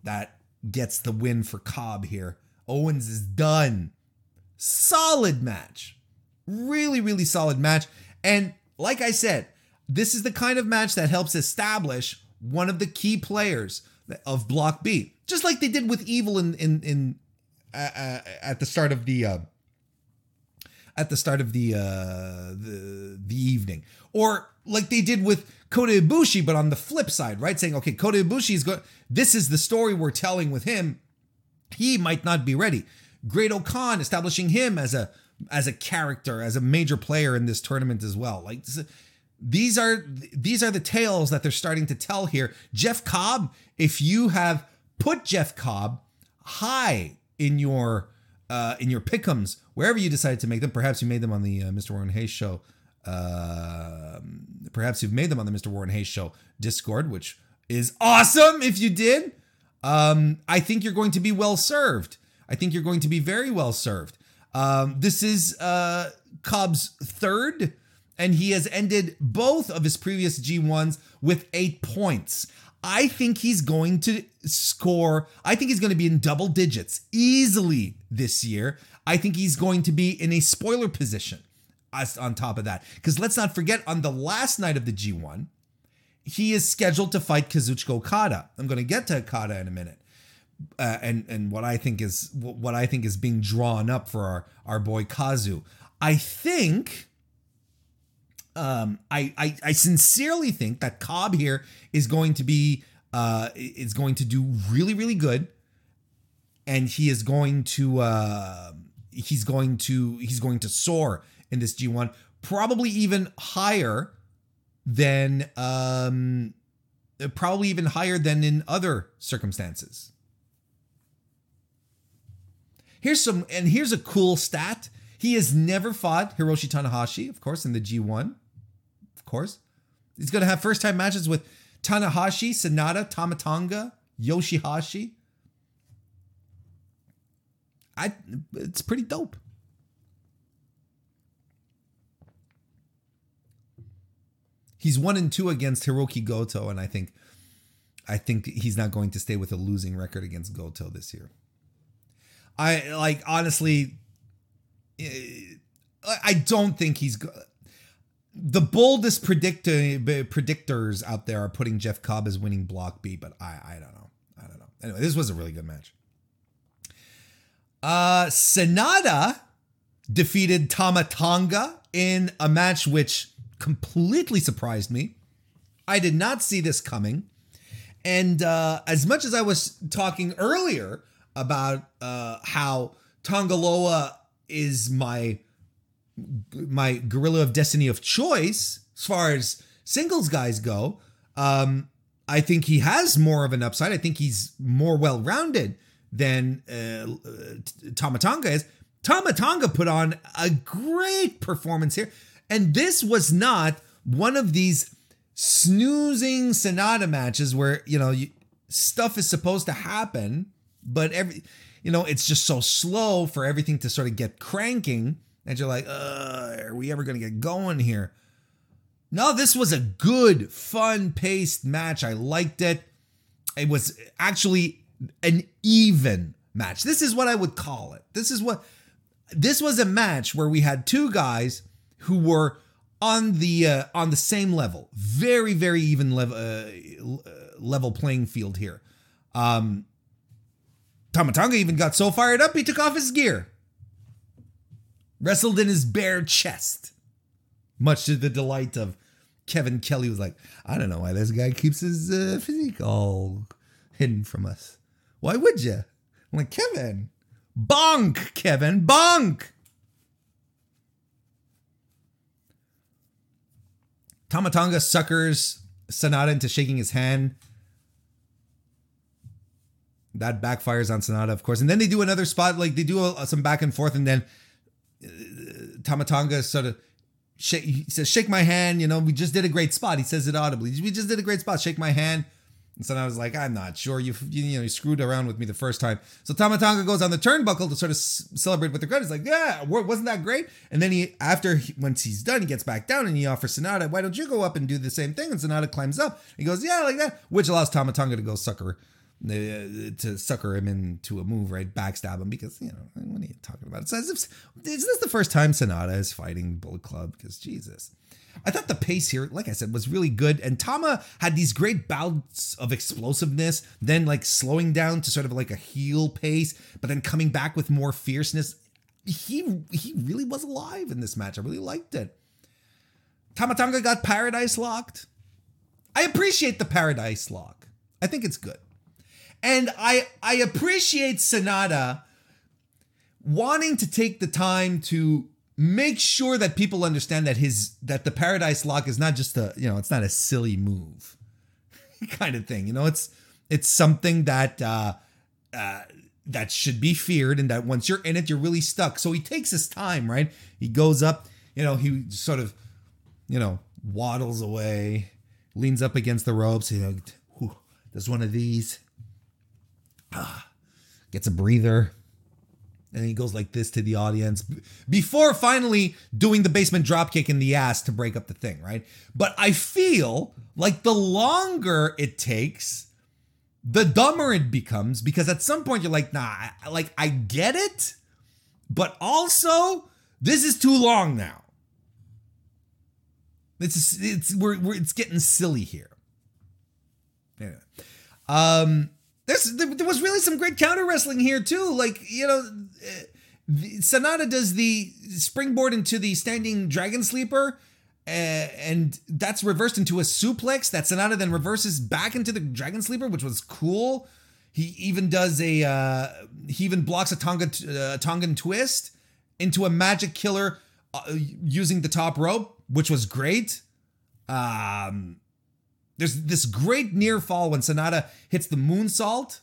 That gets the win for Cobb here. Owens is done. Solid match. Really, really solid match. And like I said, this is the kind of match that helps establish one of the key players of Block B, just like they did with Evil in in in uh, uh, at the start of the uh, at the start of the uh, the the evening, or like they did with Kota Ibushi, but on the flip side, right? Saying, okay, Kota Ibushi is going. This is the story we're telling with him. He might not be ready. Great-O-Khan establishing him as a as a character, as a major player in this tournament as well. Like these are these are the tales that they're starting to tell here. Jeff Cobb, if you have put Jeff Cobb high in your uh, in your pickums, wherever you decided to make them. Perhaps you made them on the uh, Mr. Warren Hayes show. Uh, perhaps you've made them on the Mr. Warren Hayes show Discord, which is awesome if you did. Um, I think you're going to be well served. I think you're going to be very well served. Um, this is uh, Cobb's third, and he has ended both of his previous G1s with eight points. I think he's going to score. I think he's going to be in double digits easily this year. I think he's going to be in a spoiler position on top of that. Because let's not forget, on the last night of the G1, he is scheduled to fight Kazuchika Okada. I'm going to get to Okada in a minute. Uh, and and what I think is what I think is being drawn up for our our boy Kazu. I think um, I, I, I sincerely think that Cobb here is going to be uh, is going to do really really good, and he is going to uh, he's going to he's going to soar in this G1, probably even higher than um, probably even higher than in other circumstances. Here's some, and here's a cool stat. He has never fought Hiroshi Tanahashi, of course, in the G1. Of course. He's going to have first time matches with Tanahashi, Sanada, Tama Tonga, Yoshihashi. I it's pretty dope. He's one and two against Hiroki Goto, and I think I think he's not going to stay with a losing record against Goto this year. I like honestly, eh, I don't think he's the boldest predictor predictors out there are putting Jeff Cobb as winning block B, but I I don't know. I don't know. Anyway, this was a really good match. Uh Sanada defeated Tama Tonga in a match which completely surprised me. I did not see this coming. And uh, as much as I was talking earlier about uh, how Tanga Loa is my my Guerrilla of Destiny of choice as far as singles guys go, um, I think he has more of an upside. I think he's more well rounded than uh, Tama Tonga is. Tama Tonga put on a great performance here. And this was not one of these snoozing Sanada matches where, you know, you, stuff is supposed to happen but every you know it's just so slow for everything to sort of get cranking and you're like uh are we ever gonna get going here? No this was a good fun paced match. I liked it. It was actually an even match. This is what i would call it. This is what this was a match where we had two guys who were on the uh, on the same level very very even level uh, level playing field here. Um Tama Tonga even got so fired up he took off his gear. Wrestled in his bare chest. Much to the delight of Kevin Kelly was like, I don't know why this guy keeps his uh, physique all hidden from us. Why would you? I'm like, Kevin, bonk, Kevin, bonk. Tama Tonga suckers Sanada into shaking his hand. That backfires on Sanada, of course. And then they do another spot, like they do a, some back and forth, and then uh, Tama Tonga sort of shake, he says, "Shake my hand." You know, we just did a great spot. He says it audibly. We just did a great spot. Shake my hand. And so I was like, I'm not sure. You, you, you know, you screwed around with me the first time. So Tama Tonga goes on the turnbuckle to sort of s- celebrate with the crowd. He's like, yeah, wasn't that great? And then he, after he, once he's done, he gets back down and he offers Sanada, why don't you go up and do the same thing? And Sanada climbs up. He goes, yeah, like that, which allows Tama Tonga to go sucker Uh, to sucker him into a move, right? Backstab him because you know what are you talking about? It's as if is this the first time Sanada is fighting Bullet Club? Because Jesus. I thought the pace here, like I said, was really good. And Tama had these great bouts of explosiveness, then like slowing down to sort of like a heel pace, but then coming back with more fierceness. He he really was alive in this match. I really liked it. Tama Tonga got paradise locked. I appreciate the paradise lock. I think it's good. And I I appreciate Sanada wanting to take the time to make sure that people understand that his that the paradise lock is not just a you know it's not a silly move kind of thing. You know it's it's something that uh, uh that should be feared and that once you're in it you're really stuck. So he takes his time right? He goes up you know he sort of you know waddles away leans up against the ropes you know does one of these gets a breather, and he goes like this to the audience before finally doing the basement dropkick in the ass to break up the thing, right? But I feel like the longer it takes, the dumber it becomes because at some point you're like, nah, like I get it, but also this is too long now. It's it's we're, we're it's getting silly here. Anyway, um, there was really some great counter wrestling here too. Like you know, Sanada does the springboard into the standing dragon sleeper, uh, and that's reversed into a suplex. That Sanada then reverses back into the dragon sleeper, which was cool. He even does a uh, he even blocks a Tonga uh, Tongan twist into a magic killer uh, using the top rope, which was great. Um, there's this great near fall when Sanada hits the moonsault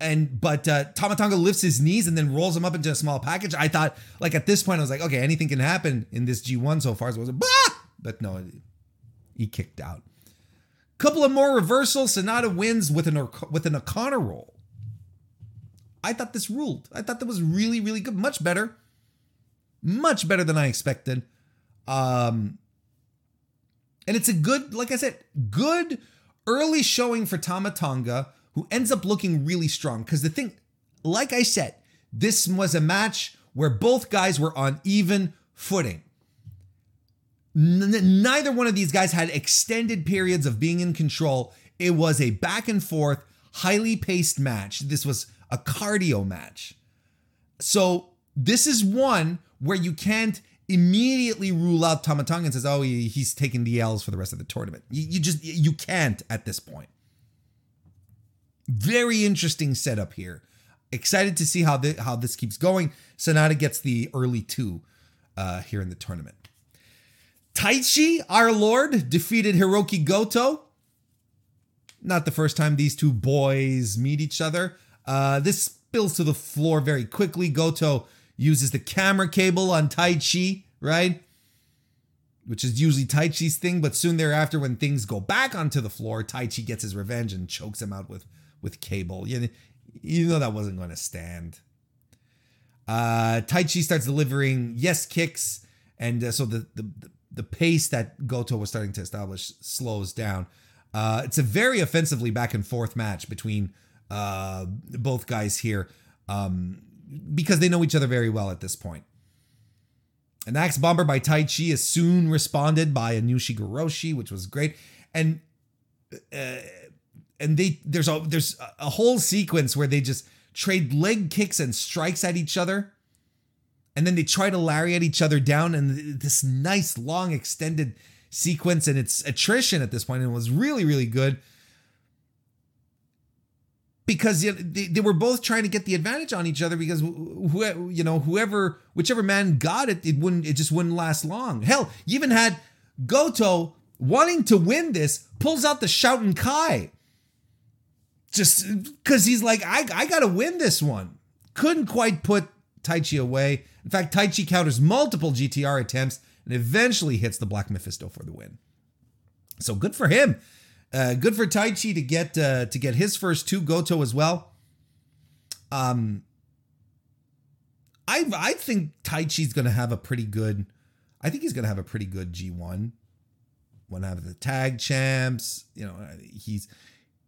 and but uh, Tama Tonga lifts his knees and then rolls him up into a small package. I thought, like at this point, I was like, okay, anything can happen in this G1 so far. So was like, bah! but no, he kicked out. Couple of more reversals. Sanada wins with an with an O'Connor roll. I thought this ruled. I thought that was really really good. Much better, much better than I expected. Um, and it's a good, like I said, good early showing for Tama Tonga who ends up looking really strong. Because the thing, like I said, this was a match where both guys were on even footing. N- neither one of these guys had extended periods of being in control. It was a back and forth, highly paced match. This was a cardio match. So, this is one where you can't immediately rule out Tama Tonga and says, "Oh, he's taking the L's for the rest of the tournament." You, you just you can't at this point. Very interesting setup here. Excited to see how the, how this keeps going. Sanada gets the early two uh, here in the tournament. Taichi, our lord, defeated Hiroki Goto. Not the first time these two boys meet each other. Uh, this spills to the floor very quickly. Goto uses the camera cable on Taichi, right? Which is usually Taichi's thing, but soon thereafter, when things go back onto the floor, Taichi gets his revenge and chokes him out with with Cable. You, you know that wasn't going to stand. Uh, Taichi starts delivering yes kicks, and uh, so the, the the pace that Goto was starting to establish slows down. Uh, it's a very offensively back and forth match between uh, both guys here um, because they know each other very well at this point. An axe bomber by Taichi is soon responded by a Ushigoroshi, which was great. And uh, and they there's a there's a whole sequence where they just trade leg kicks and strikes at each other and then they try to lariat each other down and this nice long extended sequence and it's attrition at this point and it was really really good because they, they were both trying to get the advantage on each other because you know whoever whichever man got it it wouldn't it just wouldn't last long hell you even had goto wanting to win this pulls out the Shoten Kai just because he's like, I, I got to win this one. Couldn't quite put Taichi away. In fact, Taichi counters multiple GTR attempts and eventually hits the Black Mephisto for the win. So good for him. Uh, good for Taichi to get uh, to get his first two Goto as well. Um, I I think Taichi's going to have a pretty good. I think he's going to have a pretty good G one. One out of the tag champs. You know, he's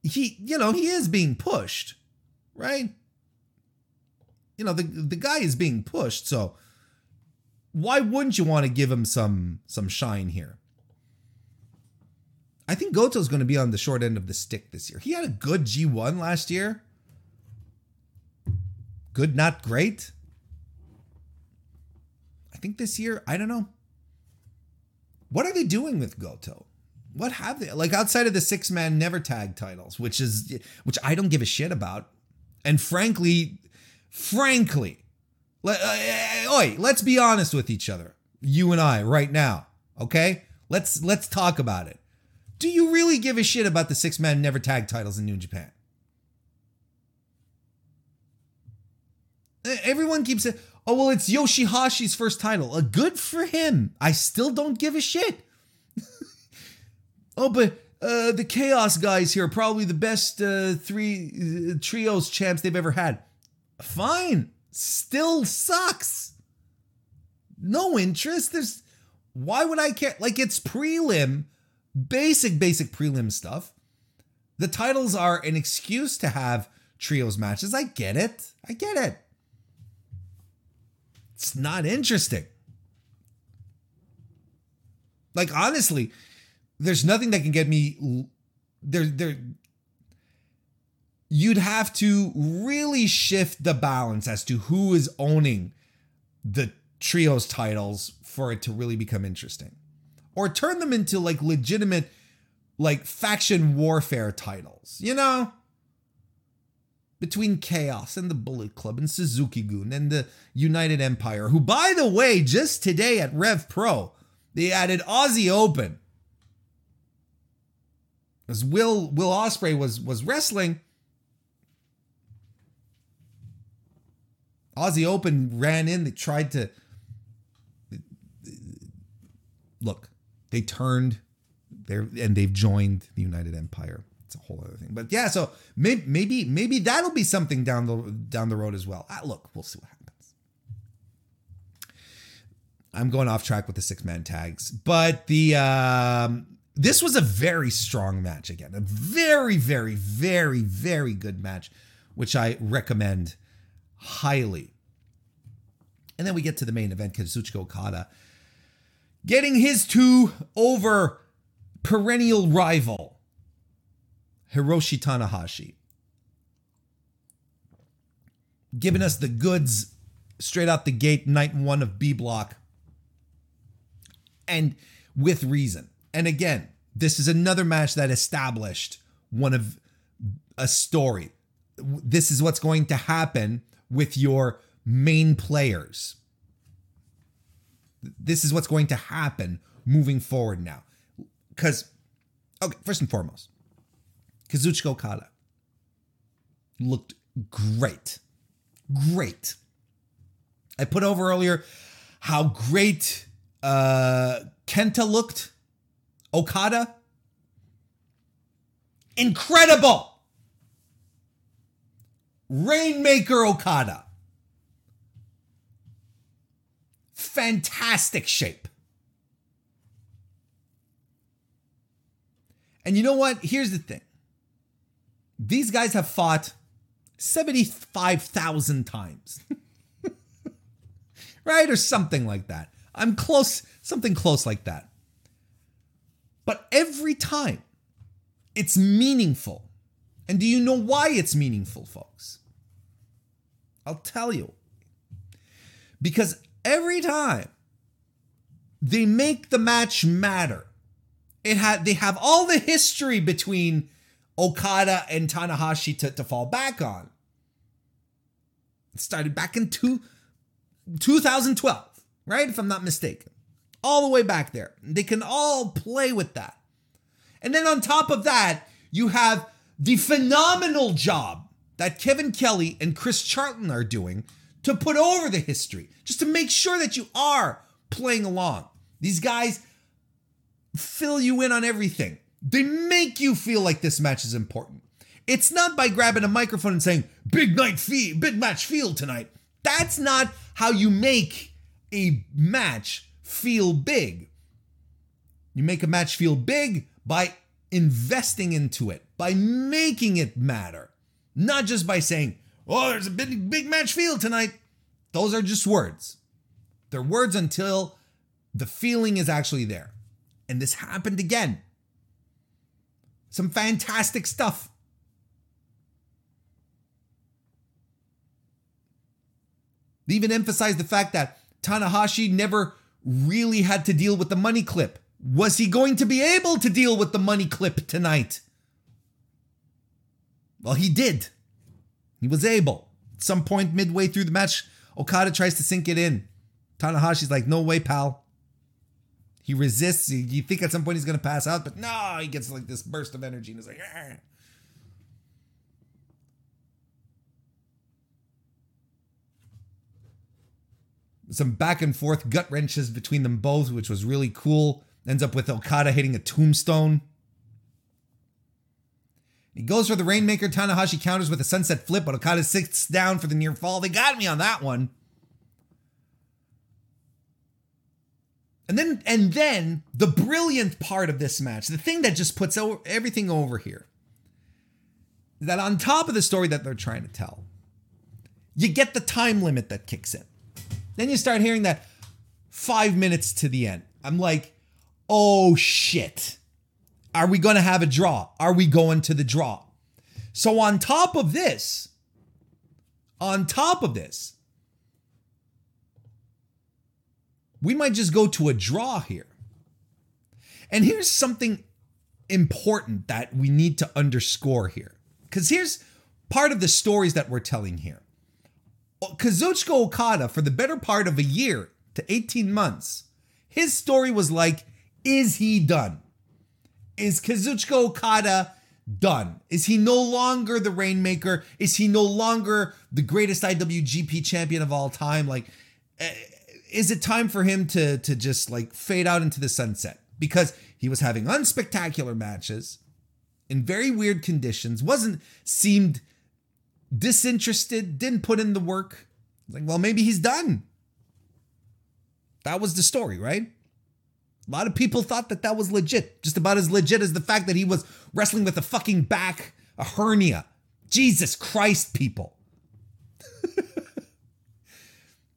he, you know, he is being pushed, right? You know, the the guy is being pushed, so why wouldn't you want to give him some some shine here? I think Goto's going to be on the short end of the stick this year. He had a good G1 last year. Good, not great. I think this year, I don't know. What are they doing with Goto? what have they like outside of the six man never tag titles, which is which I don't give a shit about, and frankly, frankly, let, uh, oi, let's be honest with each other, you and I, right now, okay? Let's let's talk about it. Do you really give a shit about the six man never tag titles in New Japan? Everyone keeps saying, "Oh well, it's Yoshihashi's first title." Uh, good for him. I still don't give a shit oh, but uh, the Chaos guys here are probably the best uh, three uh, trios champs they've ever had. Fine, still sucks. No interest. There's why would I care? Like it's prelim, basic, basic prelim stuff. The titles are an excuse to have trios matches. I get it. I get it. It's not interesting. Like honestly, there's nothing that can get me there there you'd have to really shift the balance as to who is owning the trios titles for it to really become interesting or turn them into like legitimate like faction warfare titles you know between chaos and the bullet club and suzuki-gun and the united empire who by the way just today at rev pro they added aussie open as Will Will Ospreay was was wrestling, Aussie Open ran in. They tried to look. They turned there and they've joined the United Empire. It's a whole other thing. But yeah, so maybe maybe maybe that'll be something down the down the road as well. Ah, look, we'll see what happens. I'm going off track with the six man tags, but the um, this was a very strong match again, a very very very very good match, which I recommend highly. And then we get to the main event, Kazuchika Okada getting his two over perennial rival Hiroshi Tanahashi. Giving us the goods straight out the gate, night one of B Block. And with reason. And again, this is another match that established one of a story. This is what's going to happen with your main players. This is what's going to happen moving forward now. Because, okay, first and foremost, Kazuchika Okada looked great. Great. I put over earlier how great uh, Kenta looked. Okada. Incredible. Rainmaker Okada. Fantastic shape. And you know what? Here's the thing these guys have fought 75,000 times. right? Or something like that. I'm close, something close like that. But every time it's meaningful. And do you know why it's meaningful, folks? I'll tell you. Because every time they make the match matter, it had they have all the history between Okada and Tanahashi to, to fall back on. It started back in two, 2012, right? If I'm not mistaken. All the way back there. They can all play with that. And then on top of that, you have the phenomenal job that Kevin Kelly and Chris Charlton are doing to put over the history, just to make sure that you are playing along. These guys fill you in on everything. They make you feel like this match is important. It's not by grabbing a microphone and saying, big night fee, big match feel tonight. That's not how you make a match feel big. You make a match feel big by investing into it, by making it matter, not just by saying, oh, there's a big, big match feel tonight. Those are just words. They're words until the feeling is actually there. And this happened again. Some fantastic stuff. They even emphasized the fact that Tanahashi never really had to deal with the money clip. Was he going to be able to deal with the money clip tonight? Well, he did. He was able. At some point midway through the match, Okada tries to sink it in. Tanahashi's like, no way, pal. He resists. You think at some point he's going to pass out, but no, he gets like this burst of energy and he's like, Argh. some back and forth gut wrenches between them both, which was really cool. Ends up with Okada hitting a tombstone. He goes for the Rainmaker. Tanahashi counters with a sunset flip, but Okada sits down for the near fall. They got me on that one. And then and then the brilliant part of this match, the thing that just puts everything over here, that on top of the story that they're trying to tell, you get the time limit that kicks in. Then you start hearing that 5 minutes to the end. I'm like, "Oh shit. Are we going to have a draw? Are we going to the draw?" So on top of this, on top of this, we might just go to a draw here. And here's something important that we need to underscore here. Because here's part of the stories that we're telling here. Kazuchika Okada, for the better part of a year to 18 months, his story was like, is he done? Is Kazuchika Okada done? Is he no longer the Rainmaker? Is he no longer the greatest IWGP champion of all time? Like, eh, is it time for him to to just like fade out into the sunset? Because he was having unspectacular matches in very weird conditions, wasn't seemed disinterested, didn't put in the work. Like, well, maybe he's done. That was the story, right? A lot of people thought that that was legit, just about as legit as the fact that he was wrestling with a fucking back, a hernia. Jesus Christ, people.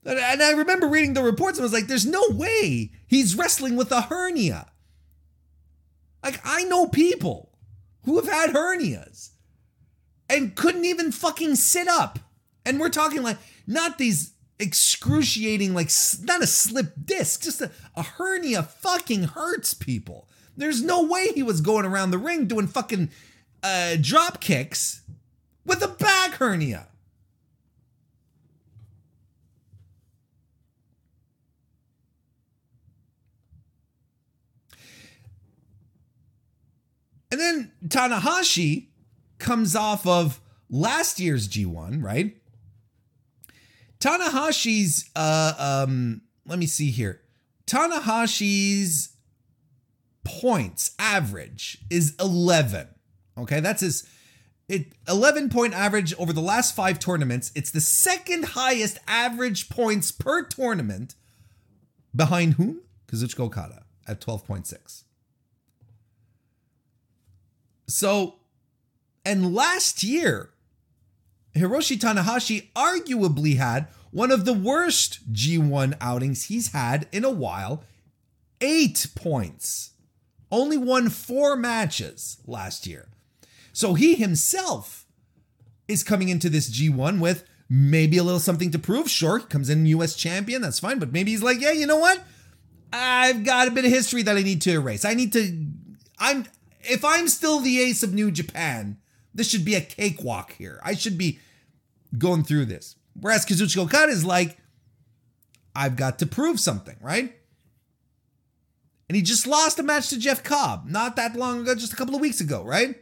and I remember reading the reports and I was like, there's no way he's wrestling with a hernia. Like, I know people who have had hernias and couldn't even fucking sit up. And we're talking like, not these excruciating, like, not a slip disc, just a, a hernia fucking hurts people. There's no way he was going around the ring doing fucking uh, drop kicks with a back hernia. And then Tanahashi comes off of last year's G1, right? Tanahashi's uh um let me see here. Tanahashi's points average is 11. Okay, that's his it 11 point average over the last 5 tournaments. It's the second highest average points per tournament behind whom? Kazuchika Okada at 12.6. So, and last year, Hiroshi Tanahashi arguably had one of the worst G1 outings he's had in a while. Eight points. Only won four matches last year. So he himself is coming into this G1 with maybe a little something to prove. Sure, he comes in US champion, that's fine. But maybe he's like, yeah, you know what? I've got a bit of history that I need to erase. I need to. I'm. If I'm still the ace of New Japan, this should be a cakewalk here. I should be going through this. Whereas Kazuchika Okada is like, I've got to prove something, right? And he just lost a match to Jeff Cobb not that long ago, just a couple of weeks ago, right?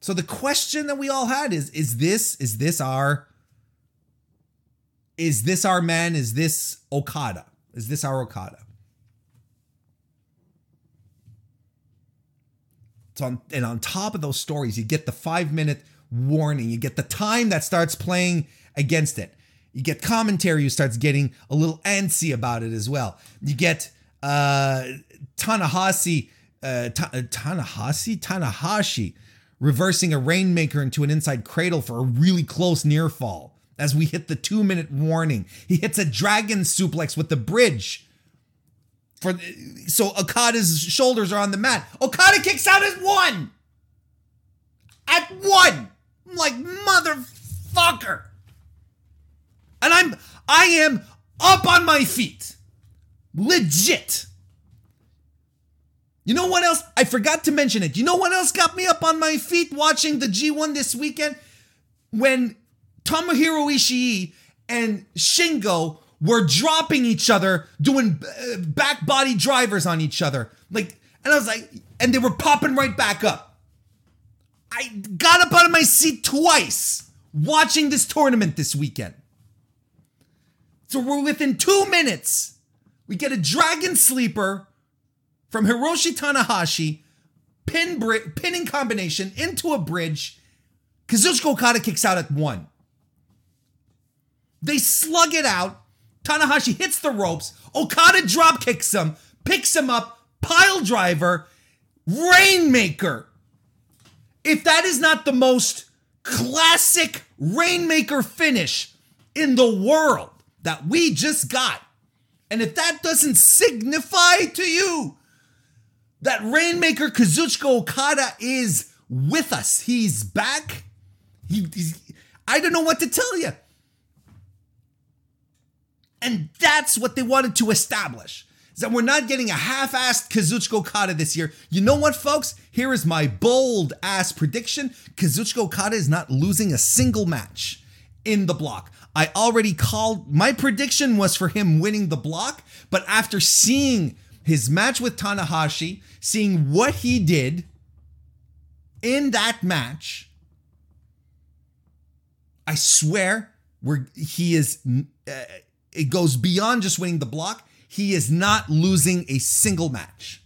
So the question that we all had is is this is this our is this our man? Is this Okada? Is this our Okada? On, and on top of those stories, you get the five minute warning. You get the time that starts playing against it. You get commentary who starts getting a little antsy about it as well. You get uh, Tanahashi, uh, Ta- uh, Tanahashi, Tanahashi reversing a rainmaker into an inside cradle for a really close near fall. As we hit the two minute warning, he hits a dragon suplex with the bridge for so Okada's shoulders are on the mat. Okada kicks out at one. At one. I'm like motherfucker. And I'm I am up on my feet. Legit. You know what else? I forgot to mention it. You know what else got me up on my feet watching the G1 this weekend? When Tomohiro Ishii and Shingo were dropping each other, doing uh, back body drivers on each other. Like, and I was like, and they were popping right back up. I got up out of my seat twice watching this tournament this weekend. So we're within two minutes. We get a dragon sleeper from Hiroshi Tanahashi, pin bri- pinning combination into a bridge. Kazuchika Okada kicks out at one. They slug it out. Tanahashi hits the ropes. Okada drop kicks him, picks him up, pile driver, Rainmaker. If that is not the most classic Rainmaker finish in the world that we just got, and if that doesn't signify to you that Rainmaker Kazuchika Okada is with us, he's back. He, I don't know what to tell you. And that's what they wanted to establish. Is that we're not getting a half-assed Kazuchika Okada this year. You know what, folks? Here is my bold ass prediction. Kazuchika Okada is not losing a single match in the block. I already called my prediction was for him winning the block, but after seeing his match with Tanahashi, seeing what he did in that match, I swear, we're, he is, uh, it goes beyond just winning the block. He is not losing a single match.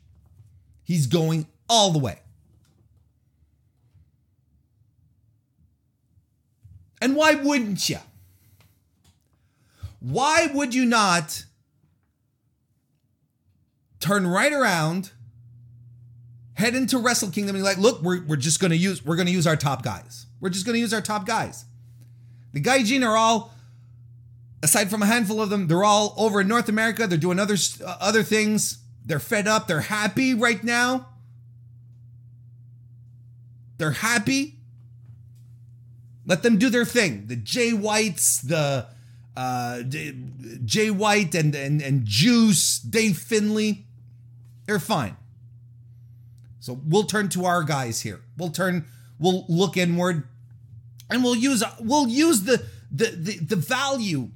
He's going all the way. And why wouldn't you? Why would you not turn right around, head into Wrestle Kingdom, and be like, look, we're, we're just gonna use we're gonna use our top guys. We're just gonna use our top guys. The Gaijin are all, aside from a handful of them, they're all over in North America. They're doing other uh, other things. They're fed up. They're happy right now. They're happy. Let them do their thing. The Jay Whites, the uh, Jay White and, and and Juice, Dave Finlay, they're fine. So we'll turn to our guys here. We'll turn. We'll look inward, and we'll use we'll use the the the, the value,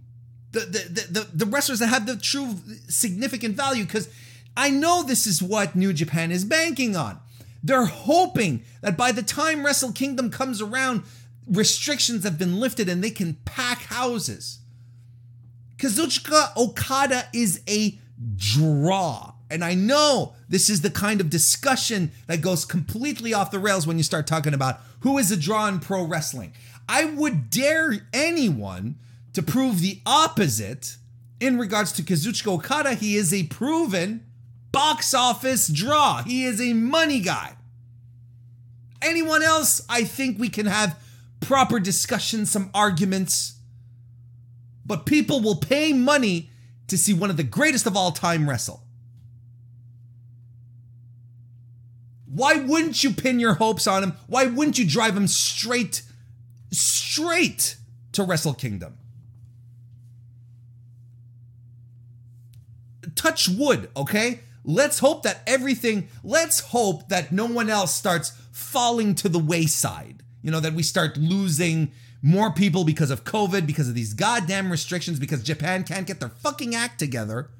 the, the the wrestlers that have the true significant value. Because I know this is what New Japan is banking on. They're hoping that by the time Wrestle Kingdom comes around, restrictions have been lifted and they can pack houses. Kazuchika Okada is a draw. And I know this is the kind of discussion that goes completely off the rails when you start talking about who is a draw in pro wrestling. I would dare anyone to prove the opposite in regards to Kazuchika Okada. He is a proven box office draw, he is a money guy. Anyone else, I think we can have proper discussion, some arguments. But people will pay money to see one of the greatest of all time wrestle. Why wouldn't you pin your hopes on him? Why wouldn't you drive him straight, straight to Wrestle Kingdom? Touch wood, okay? Let's hope that everything, let's hope that no one else starts falling to the wayside you know, that we start losing more people because of COVID, because of these goddamn restrictions, because Japan can't get their fucking act together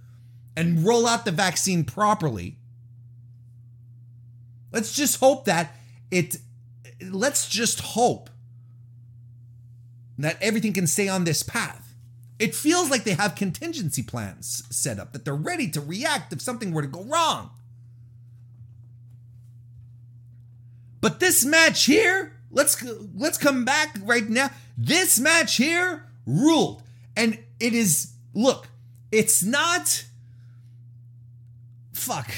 and roll out the vaccine properly. Let's just hope that it, let's just hope that everything can stay on this path. It feels like they have contingency plans set up, that they're ready to react if something were to go wrong. But this match here, Let's let's come back right now. This match here ruled. And it is look, it's not fuck.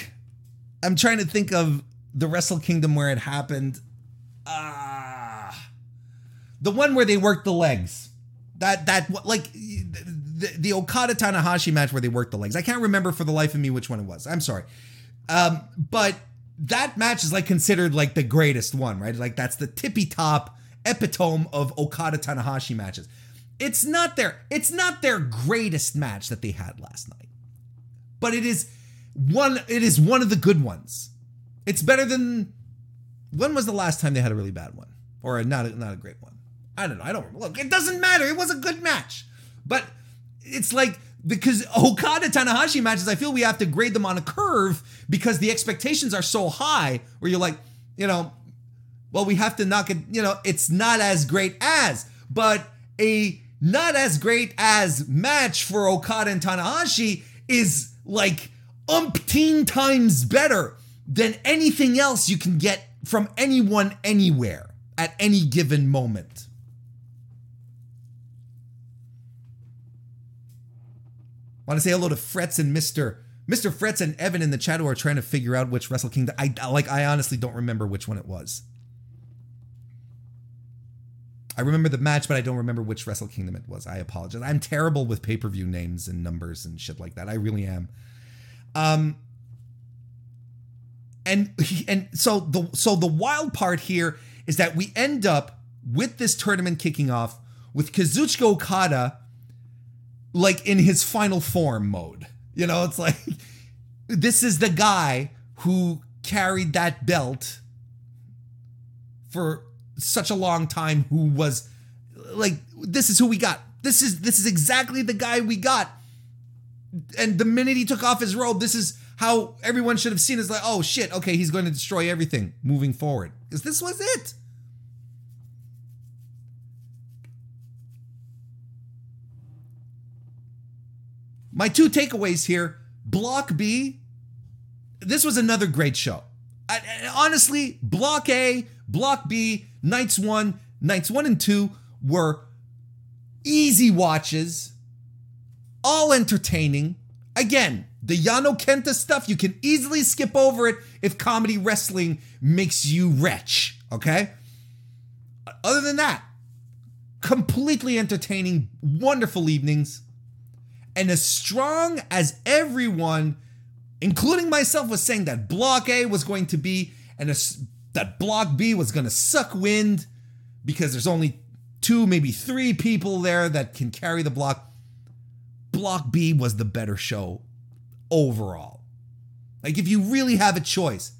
I'm trying to think of the Wrestle Kingdom where it happened. Ah. Uh, the one where they worked the legs. That that like the, the Okada Tanahashi match where they worked the legs. I can't remember for the life of me which one it was. I'm sorry. Um, but that match is like considered like the greatest one, right? Like that's the tippy top epitome of Okada Tanahashi matches. It's not their it's not their greatest match that they had last night. But it is one it is one of the good ones. It's better than when was the last time they had a really bad one or a, not a, not a great one? I don't know. I don't look. It doesn't matter. It was a good match. But it's like because Okada Tanahashi matches, I feel we have to grade them on a curve because the expectations are so high where you're like, you know, well, we have to knock it, you know, it's not as great as, but a not as great as match for Okada and Tanahashi is like umpteen times better than anything else you can get from anyone anywhere at any given moment. Want to say hello to Frets and Mister Mister Frets and Evan in the chat who are trying to figure out which Wrestle Kingdom. I like. I honestly don't remember which one it was. I remember the match, but I don't remember which Wrestle Kingdom it was. I apologize. I'm terrible with pay per view names and numbers and shit like that. I really am. Um. And and so the so the wild part here is that we end up with this tournament kicking off with Kazuchika Okada like in his final form mode. You know, it's like this is the guy who carried that belt for such a long time who was like this is who we got. This is this is exactly the guy we got. And the minute he took off his robe, this is how everyone should have seen is like, oh shit, okay, he's going to destroy everything moving forward. Because this was it. My two takeaways here Block B, this was another great show. I, honestly, Block A, Block B, Nights 1, Nights 1 and 2 were easy watches, all entertaining. Again, the Yano Kenta stuff, you can easily skip over it if comedy wrestling makes you wretch, okay? Other than that, completely entertaining, wonderful evenings. And as strong as everyone, including myself, was saying that Block A was going to be, and a, that Block B was going to suck wind because there's only two, maybe three people there that can carry the block. Block B was the better show overall. Like if you really have a choice,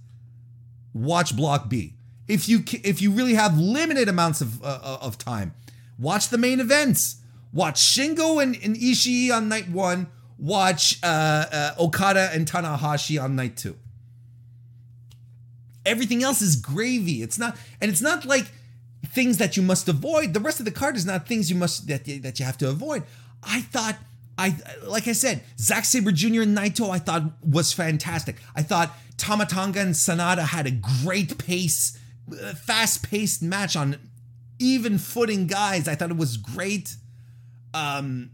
watch Block B. If you if you really have limited amounts of uh, of time, watch the main events. Watch Shingo and, and Ishii on night one. Watch uh, uh, Okada and Tanahashi on night two. Everything else is gravy. It's not, and it's not like things that you must avoid. The rest of the card is not things you must that that you have to avoid. I thought I like I said, Zack Sabre Jr. and Naito I thought was fantastic. I thought Tama Tonga and Sanada had a great pace, uh, fast-paced match on even footing guys. I thought it was great. Um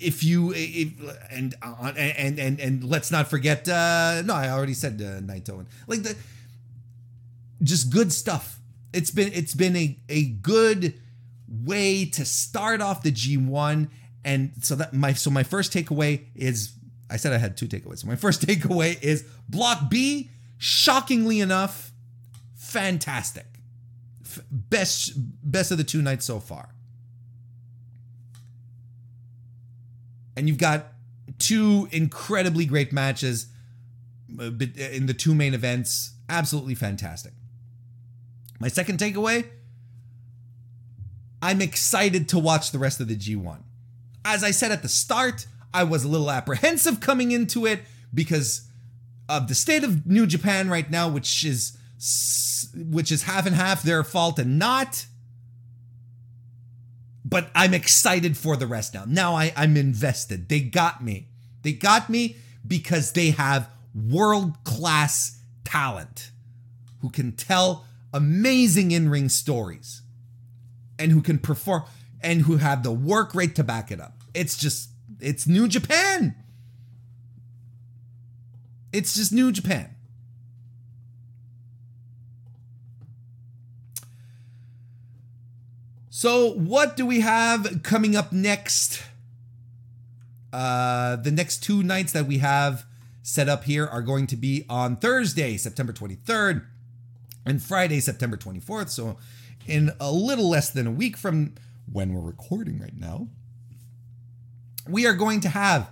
if you if, and uh, and and and let's not forget uh no, I already said uh, Naito and like the just good stuff it's been it's been a, a good way to start off the G1. And so that my so my first takeaway is I said I had two takeaways. So my first takeaway is block B, shockingly enough, fantastic. F- best best of the two nights so far. And you've got two incredibly great matches uh, in the two main events. Absolutely fantastic. My second takeaway I'm excited to watch the rest of the G1. As I said at the start, I was a little apprehensive coming into it because of the state of New Japan right now, which is which is half and half their fault and not. But I'm excited for the rest now. Now I, I'm invested. They got me. They got me because they have world class talent who can tell amazing in ring stories and who can perform and who have the work rate to back it up. It's just, it's New Japan. It's just New Japan. So, what do we have coming up next? Uh, the next two nights that we have set up here are going to be on Thursday, September 23rd, and Friday, September 24th. So, in a little less than a week from when we're recording right now, we are going to have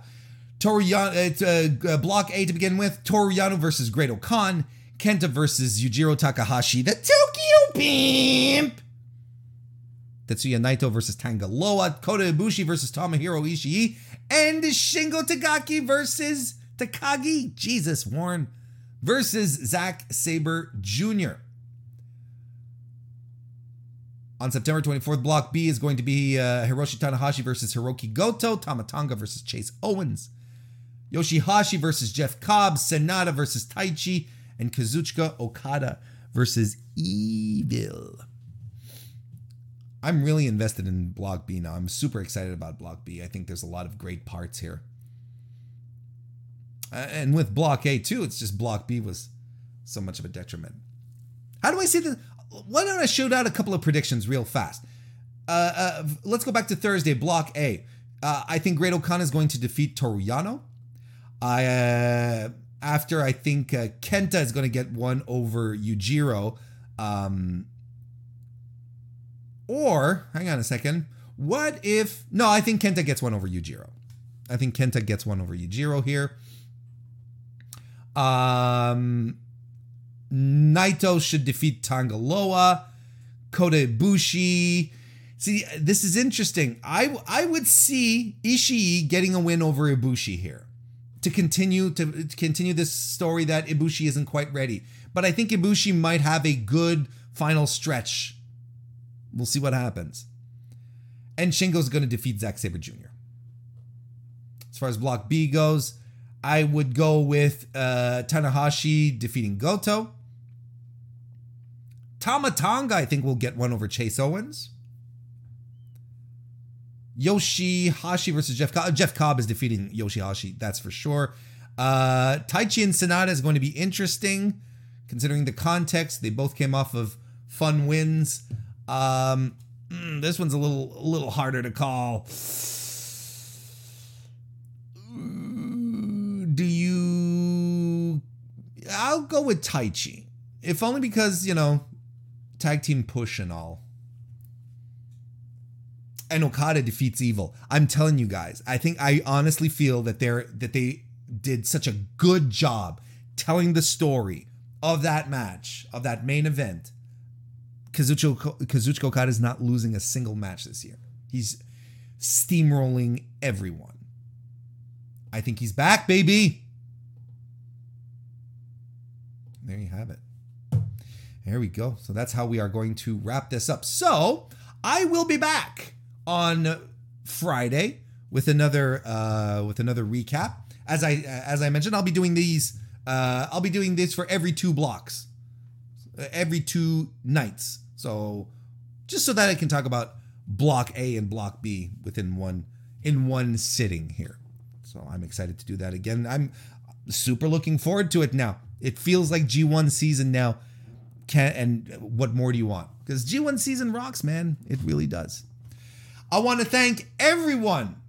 Toru Yano, it's uh, uh, Block A to begin with Toru Yano versus Great-O-Khan, Kenta versus Yujiro Takahashi, the Tokyo Pimp. Tetsuya Naito versus Tanga Loa, Kota Ibushi versus Tomohiro Ishii, and Shingo Takagi versus Takagi, Jesus, Warren, versus Zack Sabre Jr. On September 24th, Block B is going to be uh, Hiroshi Tanahashi versus Hiroki Goto, Tama Tonga versus Chase Owens, Yoshihashi versus Jeff Cobb, Sanada versus Taichi, and Kazuchika Okada versus Evil. I'm really invested in Block B now. I'm super excited about Block B. I think there's a lot of great parts here. Uh, and with Block A too, it's just Block B was so much of a detriment. How do I see this? Why don't I shoot out a couple of predictions real fast? Uh, uh, let's go back to Thursday, Block A. Uh, I think Great-O-Khan is going to defeat Toru Yano. I uh, after I think uh, Kenta is going to get one over Yujiro. Um, or hang on a second. What if no? I think Kenta gets one over Yujiro. I think Kenta gets one over Yujiro here. Um, Naito should defeat Tanga Loa. Kota Ibushi. See, this is interesting. I I would see Ishii getting a win over Ibushi here. to continue to, to continue this story that Ibushi isn't quite ready. But I think Ibushi might have a good final stretch. We'll see what happens. And Shingo's going to defeat Zack Sabre Jr. As far as Block B goes, I would go with uh, Tanahashi defeating Goto. Tama Tonga, I think, will get one over Chase Owens. Yoshihashi versus Jeff Cobb. Jeff Cobb is defeating Yoshihashi, that's for sure. Uh, Taichi and Sanada is going to be interesting, considering the context. They both came off of fun wins. Um, mm, this one's a little a little harder to call. Do you? I'll go with Taichi, if only because you know, tag team push and all and Okada defeats Evil. I'm telling you guys, I think I honestly feel that they're that they did such a good job telling the story of that match, of that main event. Kazuchika, Kazuchika Okada is not losing a single match this year. He's steamrolling everyone. I think he's back, baby. There you have it. There we go. So that's how we are going to wrap this up. So I will be back on Friday with another uh, with another recap. As I as I mentioned, I'll be doing these. Uh, I'll be doing this for every two blocks, every two nights. So just so that I can talk about block A and block B within one in one sitting here. So I'm excited to do that again. I'm super looking forward to it now. It feels like G1 season now. Can and what more do you want? Because G1 season rocks, man. It really does. I want to thank everyone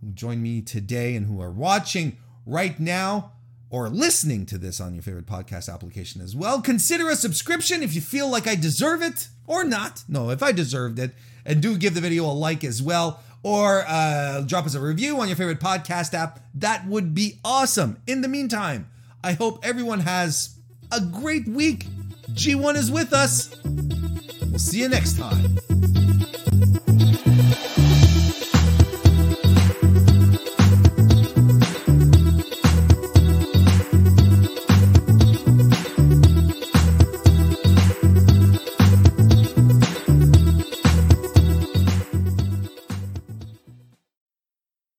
who joined me today and who are watching right now or listening to this on your favorite podcast application as well. Consider a subscription if you feel like I deserve it or not. No, if I deserved it. And do give the video a like as well or uh, drop us a review on your favorite podcast app. That would be awesome. In the meantime, I hope everyone has a great week. G1 is with us. We'll see you next time.